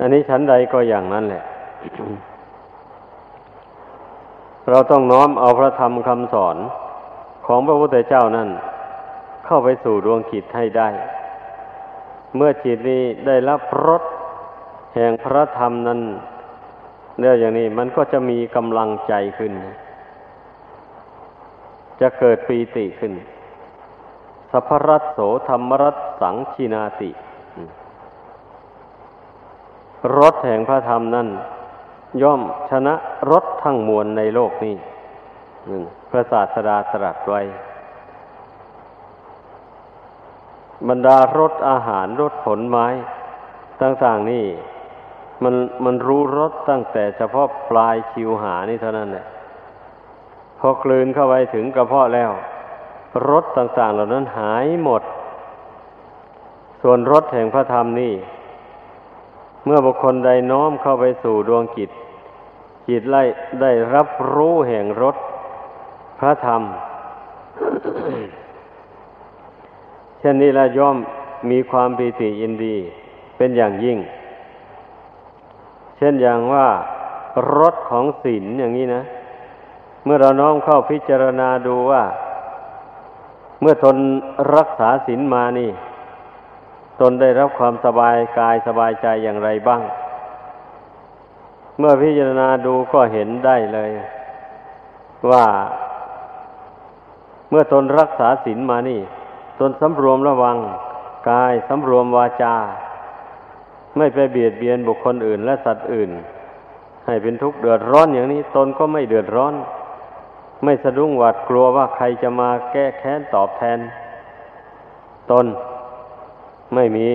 อันนี้ชั้นใดก็อย่างนั้นแหละ เราต้องน้อมเอาพระธรรมคำสอนของพระพุทธเจ้านั่นเข้าไปสู่ดวงจิตให้ได้ เมื่อจิตนี้ได้รับรสแห่งพระธรรมนั้นเรื่องอย่างนี้มันก็จะมีกำลังใจขึ้น จะเกิดปีติขึ้น สัพรัตโสธรรมรัตสังชินาติรสแห่งพระธรรมนั้น ย่อมชนะรสทั้งมวลในโลกนี้พระศาสดาตรัสไว้ บรรดารสอาหารรสผลไม้ ต่างๆนี่ มันมันรู้รสตั้งแต่เฉพาะปลายคิวหานี่เท่านั้นแหละพอกลืนเข้าไปถึงกระเพาะแล้วรสต่าง ๆ เหล่านั้นหายหมด ส่วนรสแห่งพระธรรมนี่ เมื่อบุคคลใดน้อมเข้าไปสู่ดวงจิต จิตไล่ได้รับรู้แห่งรสพระธรรม เช่นนี้ละย่อมมีความปีติยินดีเป็นอย่างยิ่ง เช่นอย่างว่ารสของศีลอย่างนี้นะ เมื่อเราน้อมเข้าพิจารณาดูว่า เมื่อทนรักษาศีลมานี่ ตนได้รับความสบายกายสบายใจอย่างไรบ้าง เมื่อพิจารณาดูก็เห็นได้เลย ว่า เมื่อตนรักษาศีลมานี่ ตนสำรวมระวัง กายสำรวมวาจา ไม่ไปเบียดเบียนบุคคลอื่น และสัตว์อื่น ให้เป็นทุกข์เดือดร้อนอย่างนี้ ตนก็ไม่เดือดร้อน ไม่สะดุ้งหวาดกลัวว่าใครจะมาแก้แค้นตอบแทน ตน ไม่มี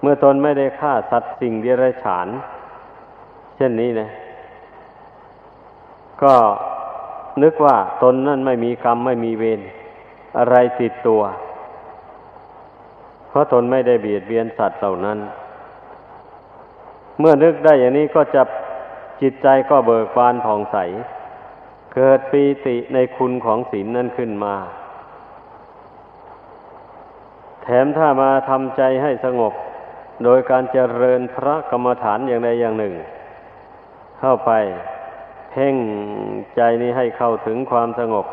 เมื่อตนไม่ได้ฆ่าสัตว์สิ่งเดรัจฉาน เช่นนี้นะ ก็นึกว่าตนนั่นไม่มีกรรมไม่มีเวรอะไรติดตัว เพราะตนไม่ได้เบียดเบียนสัตว์เหล่านั้น เมื่อนึกได้อย่างนี้ก็จะจิตใจก็เบิกบานผ่องใส เกิดปีติในคุณของศีลนั้นขึ้นมา แถมถ้ามาทำใจให้สงบ โดยการเจริญพระกรรมฐานอย่างใดอย่างหนึ่ง เข้าไป เพ่งใจนี้ให้เข้าถึงความสงบ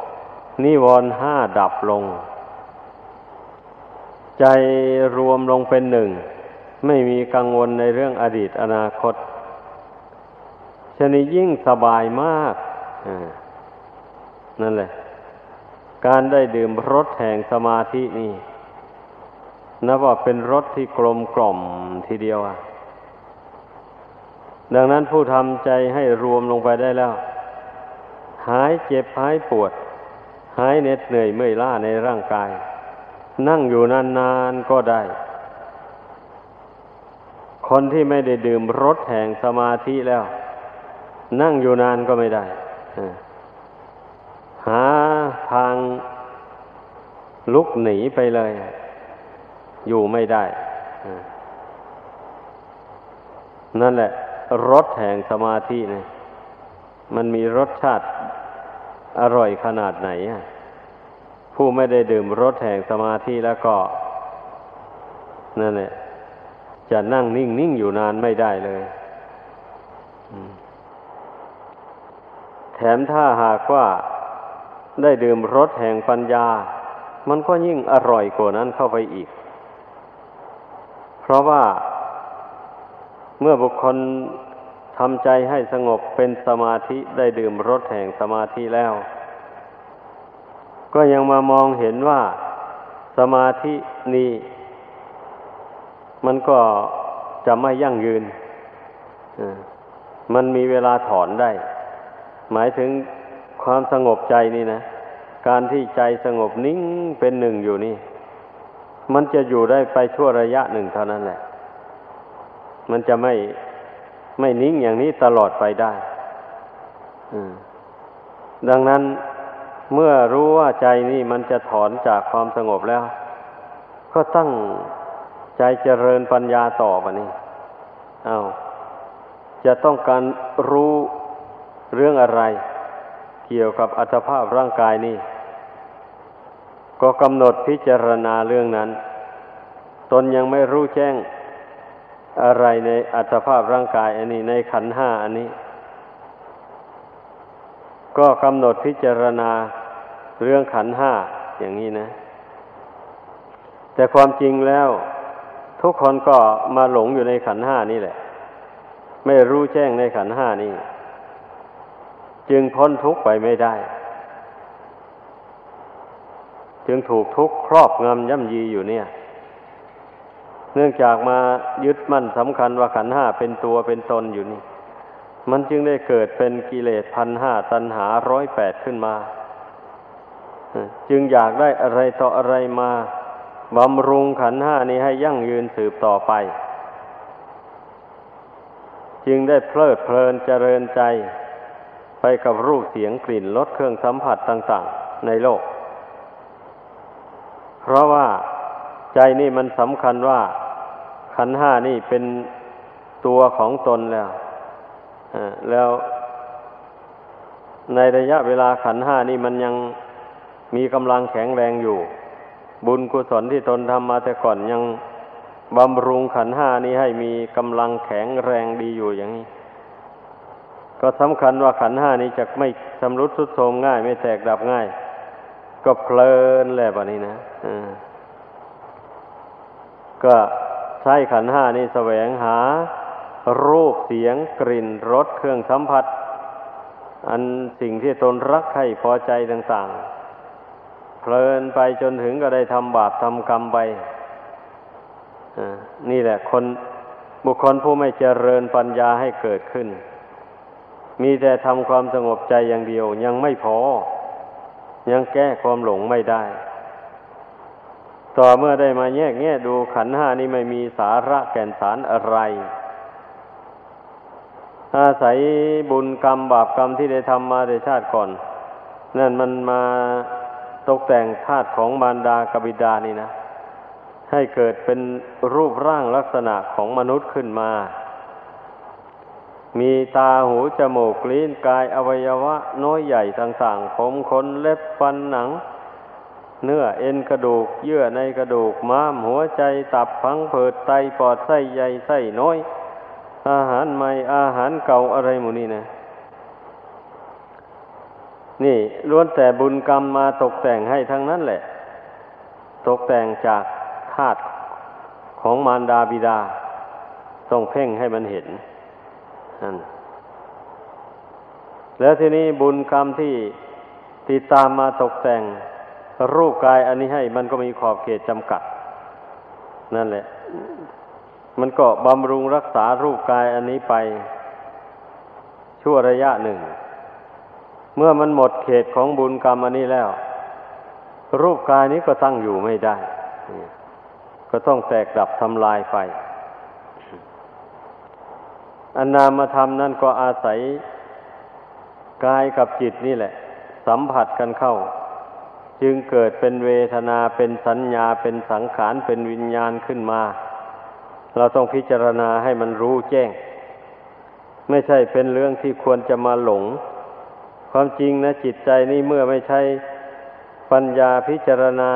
นิวรณ์ห้าดับลง ใจรวมลงเป็นหนึ่ง ไม่มีกังวลในเรื่องอดีตอนาคตชนิยิ่งสบายมากนั่นแหละ การได้ดื่มรสแห่งสมาธินี่ นับว่าเป็นรสที่กลมกล่อมทีเดียวอะดังนั้นผู้ทำใจให้รวมลงไปได้แล้ว หายเจ็บหายปวด หายเหน็ดเหนื่อยเมื่อยล้าในร่างกาย นั่งอยู่นานๆก็ได้ คนที่ไม่ได้ดื่มรสแห่งสมาธิแล้ว นั่งอยู่นานก็ไม่ได้ หาทางลุกหนีไปเลย อยู่ไม่ได้ นั่นแหละรสแห่งสมาธิเนี่ยมันมีรสชาติอร่อยขนาดไหนผู้ไม่ได้ดื่มรสแห่งสมาธิแล้วก็ นั่นแหละจะนั่งนิ่งนิ่งอยู่นานไม่ได้เลยแถมถ้าหากว่าได้ดื่มรสแห่งปัญญา มันก็ยิ่งอร่อยกว่านั้นเข้าไปอีก เพราะว่าเมื่อบุคคลทำใจให้สงบเป็นสมาธิได้ดื่มรสแห่งสมาธิแล้ว ก็ยังมามองเห็นว่าสมาธินี้ มันก็จะไม่ยั่งยืน มันมีเวลาถอนได้ หมายถึงความสงบใจนี่นะ การที่ใจสงบนิ่งเป็นหนึ่งอยู่นี่ มันจะอยู่ได้ไปชั่วระยะหนึ่งเท่านั้นแหละ มันจะไม่ไม่นิ่งอย่างนี้ตลอดไปได้ดังนั้นเมื่อรู้ว่าใจนี่มันจะถอนจากความสงบแล้ว ก็ตั้งใจเจริญปัญญาต่อไปนี่อา้าวจะต้องการรู้เรื่องอะไร เกี่ยวกับอัตภาพร่างกายนี่ ก็กำหนดพิจารณาเรื่องนั้น ตนยังไม่รู้แจ้งอะไรในอัตภาพร่างกายอันนี้ในขันห้าอันนี้ ก็กำหนดพิจารณาเรื่องขันห้าอย่างนี้นะ แต่ความจริงแล้ว ทุกคนก็มาหลงอยู่ในขันห้านี่แหละ ไม่รู้แจ้งในขันห้านี่ จึงพ้นทุกข์ไปไม่ได้ จึงถูกทุกข์ครอบงำย่ำยีอยู่เนี่ย เนื่องจากมายึดมั่นสำคัญว่าขันห้าเป็นตัวเป็นตนอยู่นี่ มันจึงได้เกิดเป็นกิเลสพันห้าตันหาร้อยแปดขึ้นมา จึงอยากได้อะไรต่ออะไรมาบำรุงขันห้านี้ให้ยั่งยืนสืบต่อไป จึงได้เพลิดเพลินเจริญใจ ไปกับรูปเสียงกลิ่นรสเครื่องสัมผัสต่าง ๆ ในโลก เพราะว่าใจนี่มันสำคัญว่าขันห้านี่เป็นตัวของตนแล้วแล้วในระยะเวลาขันห้านี่มันยังมีกำลังแข็งแรงอยู่ บุญกุศลที่ตนทำมาแต่ก่อนยังบำรุงขันห้านี้ให้มีกำลังแข็งแรงดีอยู่อย่างนี้ ก็สำคัญว่าขันห้านี้จะไม่ชำรุดทรุดโทรมง่าย ไม่แตกดับง่าย ก็เพลินแหละแบบนี้นะก็ใช้ขันห้านี้แสวงหา รูปเสียงกลิ่นรสเครื่องสัมผัส อันสิ่งที่ตนรักใครพอใจต่าง ๆ เพลินไปจนถึงก็ได้ทำบาปทำกรรมไปนี่แหละ คนบุคคลผู้ไม่เจริญปัญญาให้เกิดขึ้น มีแต่ทำความสงบใจอย่างเดียวยังไม่พอ ยังแก้ความหลงไม่ได้ ต่อเมื่อได้มาแยกแง่ดูขันห้านี้ไม่มีสาระแก่นสารอะไร อาศัยบุญกรรมบาปกรรมที่ได้ทำมาในชาติก่อน นั่นมันมาตกแต่งธาตุของมารดากบิดานี่นะ ให้เกิดเป็นรูปร่างลักษณะของมนุษย์ขึ้นมา มีตาหูจมูกลิ้นกายอวัยวะ น้อยใหญ่ต่างๆ ผมขนเล็บฟันหนัง เนื้อเอ็นกระดูก เยื่อในกระดูกม้ามหัวใจตับพังเผิดไตปอดไส้ใหญ่ไส้น้อย อาหารใหม่อาหารเก่าอะไรหมูนี่นะ นี่ล้วนแต่บุญกรรมมาตกแต่งให้ทั้งนั้นแหละ ตกแต่งจากธาตุของมารดาบิดาต้องเพ่งให้มันเห็น นั่นแล้วทีนี้บุญกรรมที่ติดตามมาตกแต่งรูปกายอันนี้ให้มันก็มีขอบเขตจำกัด นั่นแหละ มันก็บำรุงรักษารูปกายอันนี้ไป ชั่วระยะหนึ่ง เมื่อมันหมดเขตของบุญกรรมอันนี้แล้ว รูปกายนี้ก็ตั้งอยู่ไม่ได้ ก็ต้องแตกดับทำลายไป อันนามธรรมนั่นก็อาศัยกายกับจิตนี่แหละ สัมผัสกันเข้า จึงเกิดเป็นเวทนาเป็นสัญญาเป็นสังขารเป็นวิญญาณขึ้นมา เราต้องพิจารณาให้มันรู้แจ้ง ไม่ใช่เป็นเรื่องที่ควรจะมาหลง ความจริงนะจิตใจนี่เมื่อไม่ใช่ปัญญาพิจารณา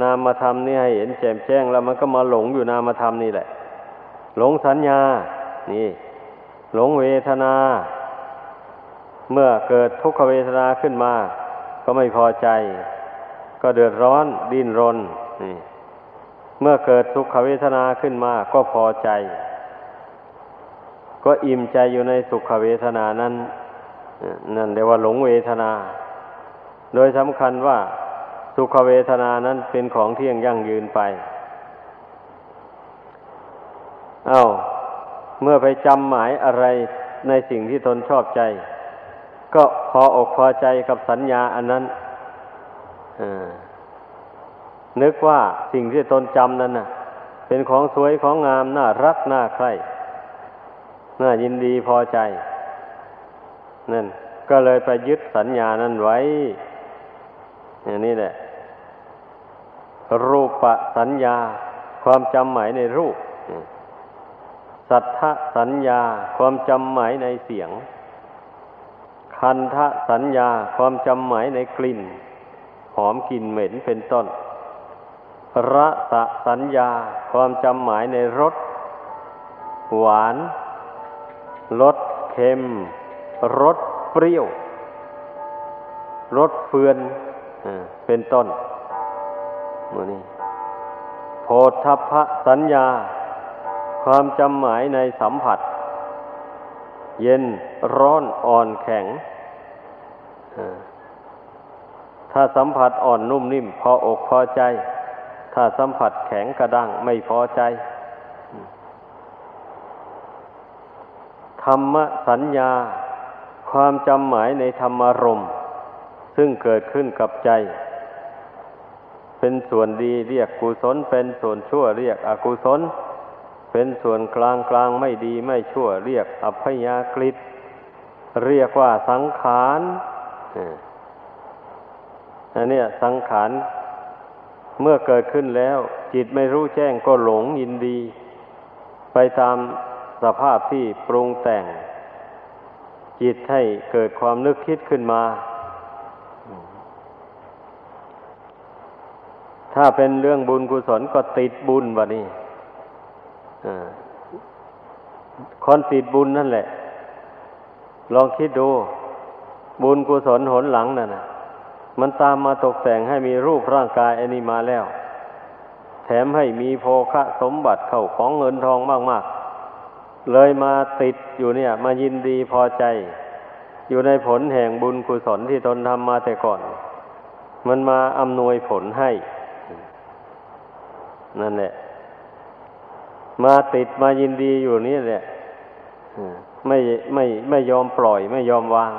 นามธรรมนี่ให้เห็นแจ่มแจ้ง แล้วมันก็มาหลงอยู่นามธรรมนี่แหละ หลงสัญญา นี่หลงเวทนา เมื่อเกิดทุกขเวทนาขึ้นมา ก็ไม่พอใจ ก็เดือดร้อนดิ้นรนนี่เมื่อเกิดสุขเวทนาขึ้นมา ก็พอใจ ก็อิ่มใจอยู่ในสุขเวทนานั้นนั่นเรียกว่าหลงเวทนา โดยสำคัญว่าสุขเวทนานั้นเป็นของเที่ยงยั่งยืนไป เอา้า เมื่อไปจำหมายอะไรในสิ่งที่ตนชอบใจ ก็พออกพอใจกับสัญญาอันนั้นนึกว่าสิ่งที่ตนจำนั้นนะเป็นของสวยของงามน่ารักน่าใคร่น่ายินดีพอใจนั่นก็เลยไปยึดสัญญานั้นไว้ อย่างนี้แหละ รูปสัญญา ความจำหมายในรูป สัทธสัญญาความจำหมายในเสียง คันทะสัญญาความจำหมายในกลิ่น หอมกลิ่นเหม็นเป็นต้นรสะสัญญาความจำหมายในรสหวานรสเค็มรสเปรี้ยวรสเฟือนเป็นต้นโมนี้โพธพสัญญา ความจำหมายในสัมผัส เย็นร้อนอ่อนแข็ง ถ้าสัมผัสอ่อนนุ่มนิ่ม พออกพอใจ ถ้าสัมผัสแข็งกระด้างไม่พอใจ ธรรมสัญญา ความจำหมายในธรรมารมซึ่งเกิดขึ้นกับใจเป็นส่วนดีเรียกกุศล เป็นส่วนชั่วเรียกอกุศล เป็นส่วนกลางกลางไม่ดีไม่ชั่วเรียกอัพยากฤิเรียกว่าสังขารอันนี้สังขารเมื่อเกิดขึ้นแล้ว จิตไม่รู้แจ้งก็หลงยินดี ไปตามสภาพที่ปรุงแต่ง จิตให้เกิดความนึกคิดขึ้นมา ถ้าเป็นเรื่องบุญกุศลก็ติดบุญวะนี่ คนติดบุญนั่นแหละ ลองคิดดู บุญกุศลหนหลังนั่นนะมันตามมาตกแต่งให้มีรูปร่างกายอันนี้มาแล้ว แถมให้มีโภคะสมบัติเข้าของเงินทองมาก ๆ เลยมาติดอยู่เนี่ย มายินดีพอใจ อยู่ในผลแห่งบุญกุศลที่ตนทำมาแต่ก่อน มันมาอำนวยผลให้ นั่นแหละ มาติดมายินดีอยู่นี่แหละไม่ไม่ไม่ยอมปล่อย ไม่ยอมวาง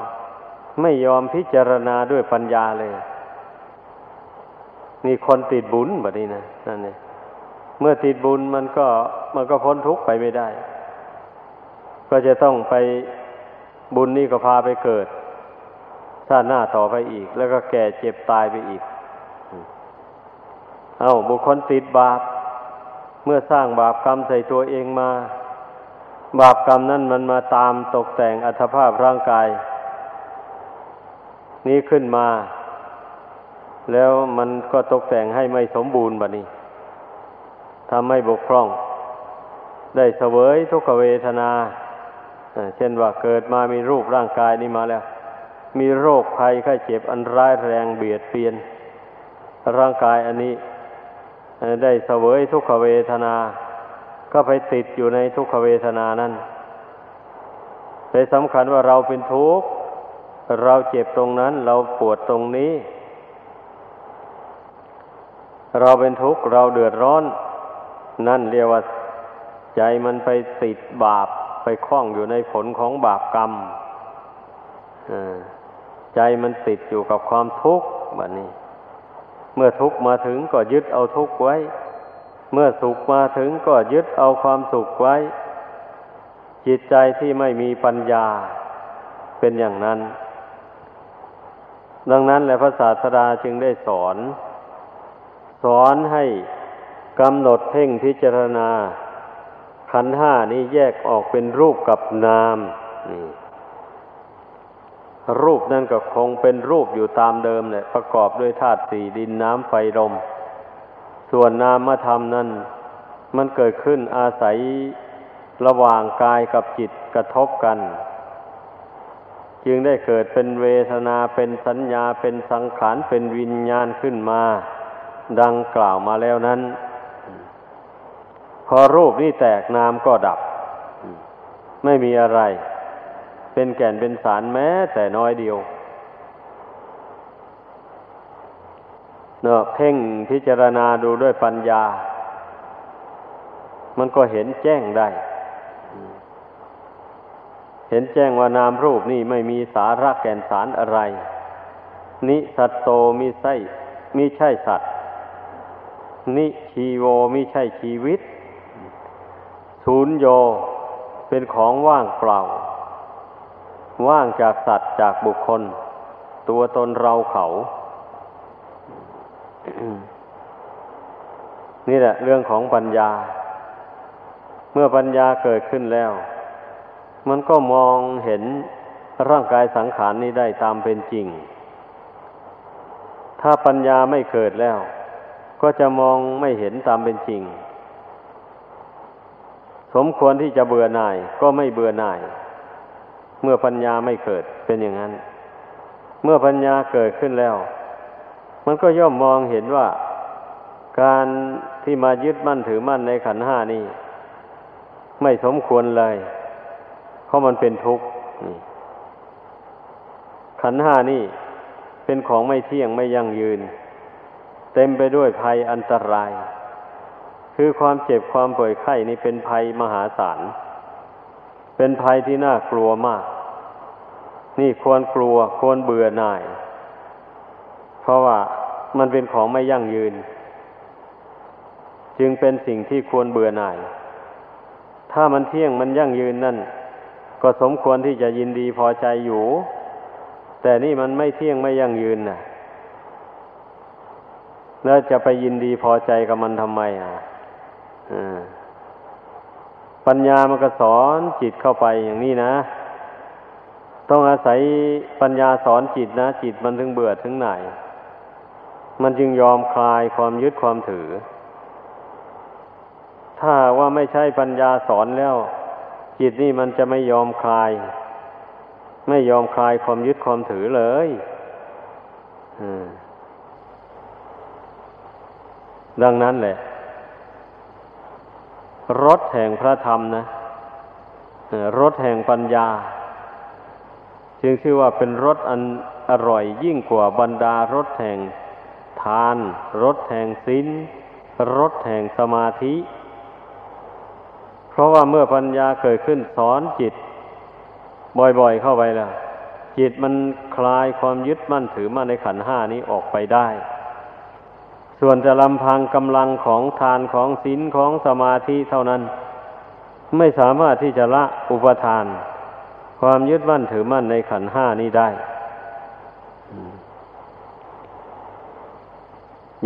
ไม่ยอมพิจารณาด้วยปัญญาเลยนี่คนติดบุญแบบนี้นะนั่นเองเมื่อติดบุญมันก็มันก็พ้นทุกข์ไปไม่ได้ ก็จะต้องไปบุญนี่ก็พาไปเกิดชาติหน้าต่อไปอีก แล้วก็แก่เจ็บตายไปอีก เอาบุคคลติดบาป เมื่อสร้างบาปกรรมใส่ตัวเองมา บาปกรรมนั้นมันมาตามตกแต่งอัตภาพร่างกาย นี้ขึ้นมา แล้วมันก็ตกแต่งให้ไม่สมบูรณ์แบบนี้ทำให้บกพร่อง ได้เสวยทุกขเวทนา เช่นว่าเกิดมามีรูปร่างกายนี้มาแล้ว มีโรคภัยไข้เจ็บอันร้ายแรงเบียดเบียน ร่างกายอันนี้ ได้เสวยทุกขเวทนา ก็ไปติดอยู่ในทุกขเวทนานั้นไปสำคัญว่าเราเป็นทุกข์เราเจ็บตรงนั้น เราปวดตรงนี้ เราเป็นทุกข์เราเดือดร้อน นั่นเรียกว่าใจมันไปติดบาปไปคล้องอยู่ในผลของบาปกรรมใจมันติดอยู่กับความทุกข์แบบนี้ มื่อทุกข์มาถึงก็ยึดเอาทุกข์ไว้ เมื่อสุขมาถึงก็ยึดเอาความสุขไว้ จิตใจที่ไม่มีปัญญาเป็นอย่างนั้น ดังนั้นแหละพระศาสดาจึงได้สอน สอนให้กำหนดเพ่งพิจารณาขันห้านี้แยกออกเป็นรูปกับนามนี่ รูปนั่นก็คงเป็นรูปอยู่ตามเดิมแหละประกอบด้วยธาตุสี่ดินน้ำไฟลม ส่วนนามธรรมนั้นมันเกิดขึ้นอาศัยระหว่างกายกับจิตกระทบกัน จึงได้เกิดเป็นเวทนาเป็นสัญญาเป็นสังขารเป็นวิญญาณขึ้นมา ดังกล่าวมาแล้วนั้น พอรูปนี้แตกนามก็ดับ ไม่มีอะไร เป็นแก่นเป็นสารแม้ แต่น้อยเดียวเนอะเพ่งพิจารณาดูด้วยปัญญา มันก็เห็นแจ้งได้ เห็นแจ้งว่านามรูปนี่ไม่มีสาระแก่นสารอะไร นิสัตโตมีไส้มิใช่สัตว์นิชีโวมิใช่ชีวิต ศูนย์โยเป็นของว่างเปล่า ว่างจากสัตว์จากบุคคล ตัวตนเราเขา นี่แหละเรื่องของปัญญา เมื่อปัญญาเกิดขึ้นแล้ว มันก็มองเห็นร่างกายสังขารนี้ได้ตามเป็นจริง ถ้าปัญญาไม่เกิดแล้ว ก็จะมองไม่เห็นตามเป็นจริง สมควรที่จะเบื่อหน่าย ก็ไม่เบื่อหน่าย เมื่อปัญญาไม่เกิดเป็นอย่างนั้น เมื่อปัญญาเกิดขึ้นแล้ว มันก็ย่อมมองเห็นว่า การที่มายึดมั่นถือมั่นในขันห้านี้ไม่สมควรเลย เพราะมันเป็นทุกข์ขันห้านี่เป็นของไม่เที่ยงไม่ยั่งยืน เต็มไปด้วยภัยอันตราย คือความเจ็บความป่วยไข้นี่เป็นภัยมหาศาล เป็นภัยที่น่ากลัวมาก นี่ควรกลัวควรเบื่อหน่าย เพราะว่ามันเป็นของไม่ยั่งยืน จึงเป็นสิ่งที่ควรเบื่อหน่าย ถ้ามันเที่ยงมันยั่งยืนนั่น ก็สมควรที่จะยินดีพอใจอยู่ แต่นี่มันไม่เที่ยงไม่ยั่งยืนนะแล้วจะไปยินดีพอใจกับมันทำไมอะ ปัญญามันก็สอนจิตเข้าไปอย่างนี้นะ ต้องอาศัยปัญญาสอนจิตนะ จิตมันถึงเบื่อถึงไหน มันจึงยอมคลายความยึดความถือ ถ้าว่าไม่ใช่ปัญญาสอนแล้ว จิตนี่มันจะไม่ยอมคลาย ไม่ยอมคลายความยึดความถือเลยดังนั้นแหละ รถแห่งพระธรรมนะรถแห่งปัญญา จึงชื่อว่าเป็นรถอันอร่อยยิ่งกว่าบรรดารถแห่งทานรถแห่งศีลรถแห่งสมาธิ เพราะว่าเมื่อปัญญาเกิดขึ้นสอนจิต บ่อยๆเข้าไปแล้วจิตมันคลายความยึดมั่นถือมั่นในขันห้านี้ออกไปได้ ส่วนจะลำพังกำลังของทานของศีลของสมาธิเท่านั้น ไม่สามารถที่จะละอุปทาน ความยึดมั่นถือมั่นในขันห้านี้ได้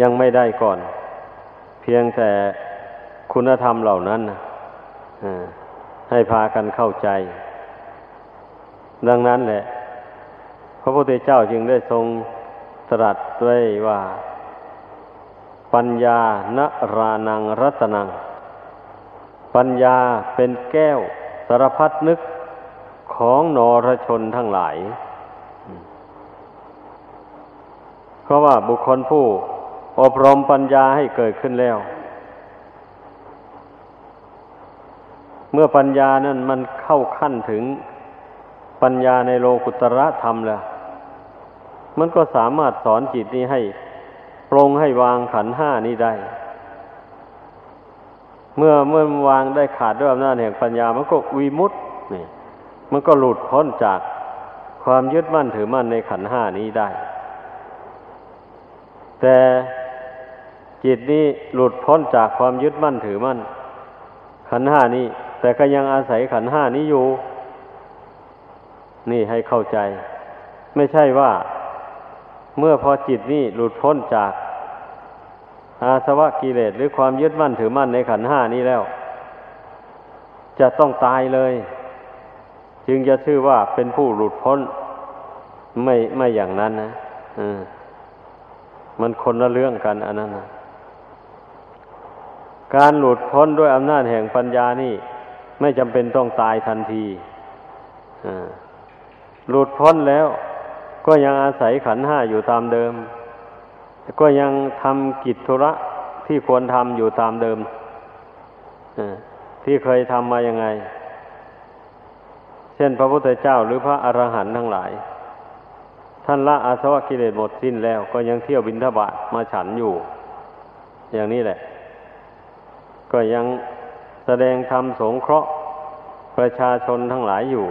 ยังไม่ได้ก่อน เพียงแต่คุณธรรมเหล่านั้นให้พากันเข้าใจ ดังนั้นแหละ พระพุทธเจ้าจึงได้ทรงตรัสไว้ว่า ปัญญานรานังรัตนัง ปัญญาเป็นแก้วสารพัดนึกของนรชนทั้งหลาย เพราะว่าบุคคลผู้อบรมปัญญาให้เกิดขึ้นแล้ว เมื่อปัญญานั้นมันเข้าขั้นถึงปัญญาในโลกุตระธรรมแล้ว มันก็สามารถสอนจิตนี้ให้ ปรงให้วางขันห้านี้ได้ เมื่อเมื่อวางได้ขาดด้วยอำนาจแห่งปัญญา มันก็วีมุตนี่มันก็หลุดพ้นจากความยึดมั่นถือมั่นในขันห้านี้ได้ แต่จิตนี้หลุดพ้นจากความยึดมั่นถือมั่น ขันห้านี้ แต่ก็ยังอาศัยขันห้านี้อยู่ นี่ให้เข้าใจ ไม่ใช่ว่า เมื่อพอจิตนี่หลุดพ้นจาก อาสวะกิเลสหรือความยึดมั่นถือมั่นในขันห้านี้แล้ว จะต้องตายเลย จึงจะชื่อว่าเป็นผู้หลุดพ้น ไม่ไม่อย่างนั้นนะมันคนละเรื่องกันอันนั้นนะการหลุดพ้นด้วยอำนาจแห่งปัญญานี่ ไม่จำเป็นต้องตายทันทีหลุดพ้นแล้ว ก็ยังอาศัยขันห้าอยู่ตามเดิม ก็ยังทำกิจธุระที่ควรทำอยู่ตามเดิมที่เคยทำมายังไง เช่นพระพุทธเจ้าหรือพระอรหันต์ทั้งหลาย ท่านละอาสวะกิเลสหมดสิ้นแล้ว ก็ยังเที่ยวบินทบาทมาฉันอยู่ อย่างนี้แหละ ก็ยังแสดงธรรมสงเคราะห์ประชาชนทั้งหลายอยู่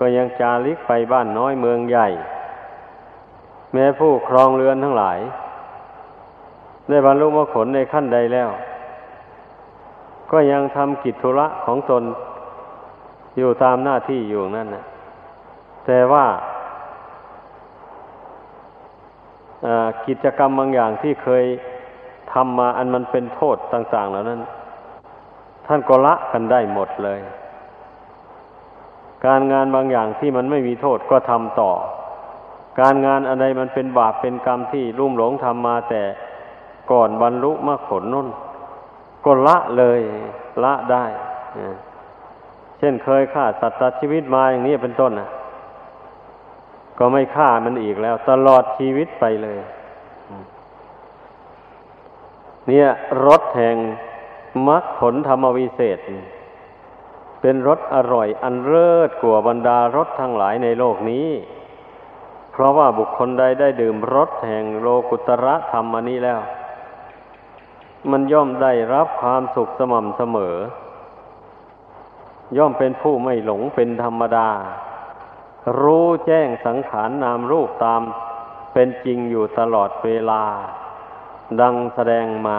ก็ยังจาริกไปบ้านน้อยเมืองใหญ่ แม้ผู้ครองเรือนทั้งหลาย ได้บรรลุมรรคผลในขั้นใดแล้ว ก็ยังทำกิจธุระของตนอยู่ตามหน้าที่อยู่นั่นนะแต่ว่ากิจกรรมบางอย่างที่เคยทำมาอันมันเป็นโทษต่าง ๆ เหล่านั้น ท่านก็ละกันได้หมดเลย การงานบางอย่างที่มันไม่มีโทษก็ทำต่อ การงานอะไรมันเป็นบาปเป็นกรรมที่รุ่มหลงทำมาแต่ก่อนบรรลุมรรคผลนั่นก็ละเลยละได้เช่นเคยฆ่าสัตว์ตัดชีวิตมาอย่างนี้เป็นต้นนะก็ไม่ฆ่ามันอีกแล้ว ตลอดชีวิตไปเลย เนี่ยรสแห่งมรรคผลธรรมวิเศษ เป็นรสอร่อยอันเลิศกว่าบรรดารสทั้งหลายในโลกนี้ ราะว่าบุคคลใดได้ดื่มรสแห่งโลกุตระธรรมอันนี้แล้ว มันย่อมได้รับความสุขสม่ำเสมอ ย่อมเป็นผู้ไม่หลงเป็นธรรมดา รู้แจ้งสังขารนนามรูปตามเป็นจริงอยู่ตลอดเวลา ดังแสดงมา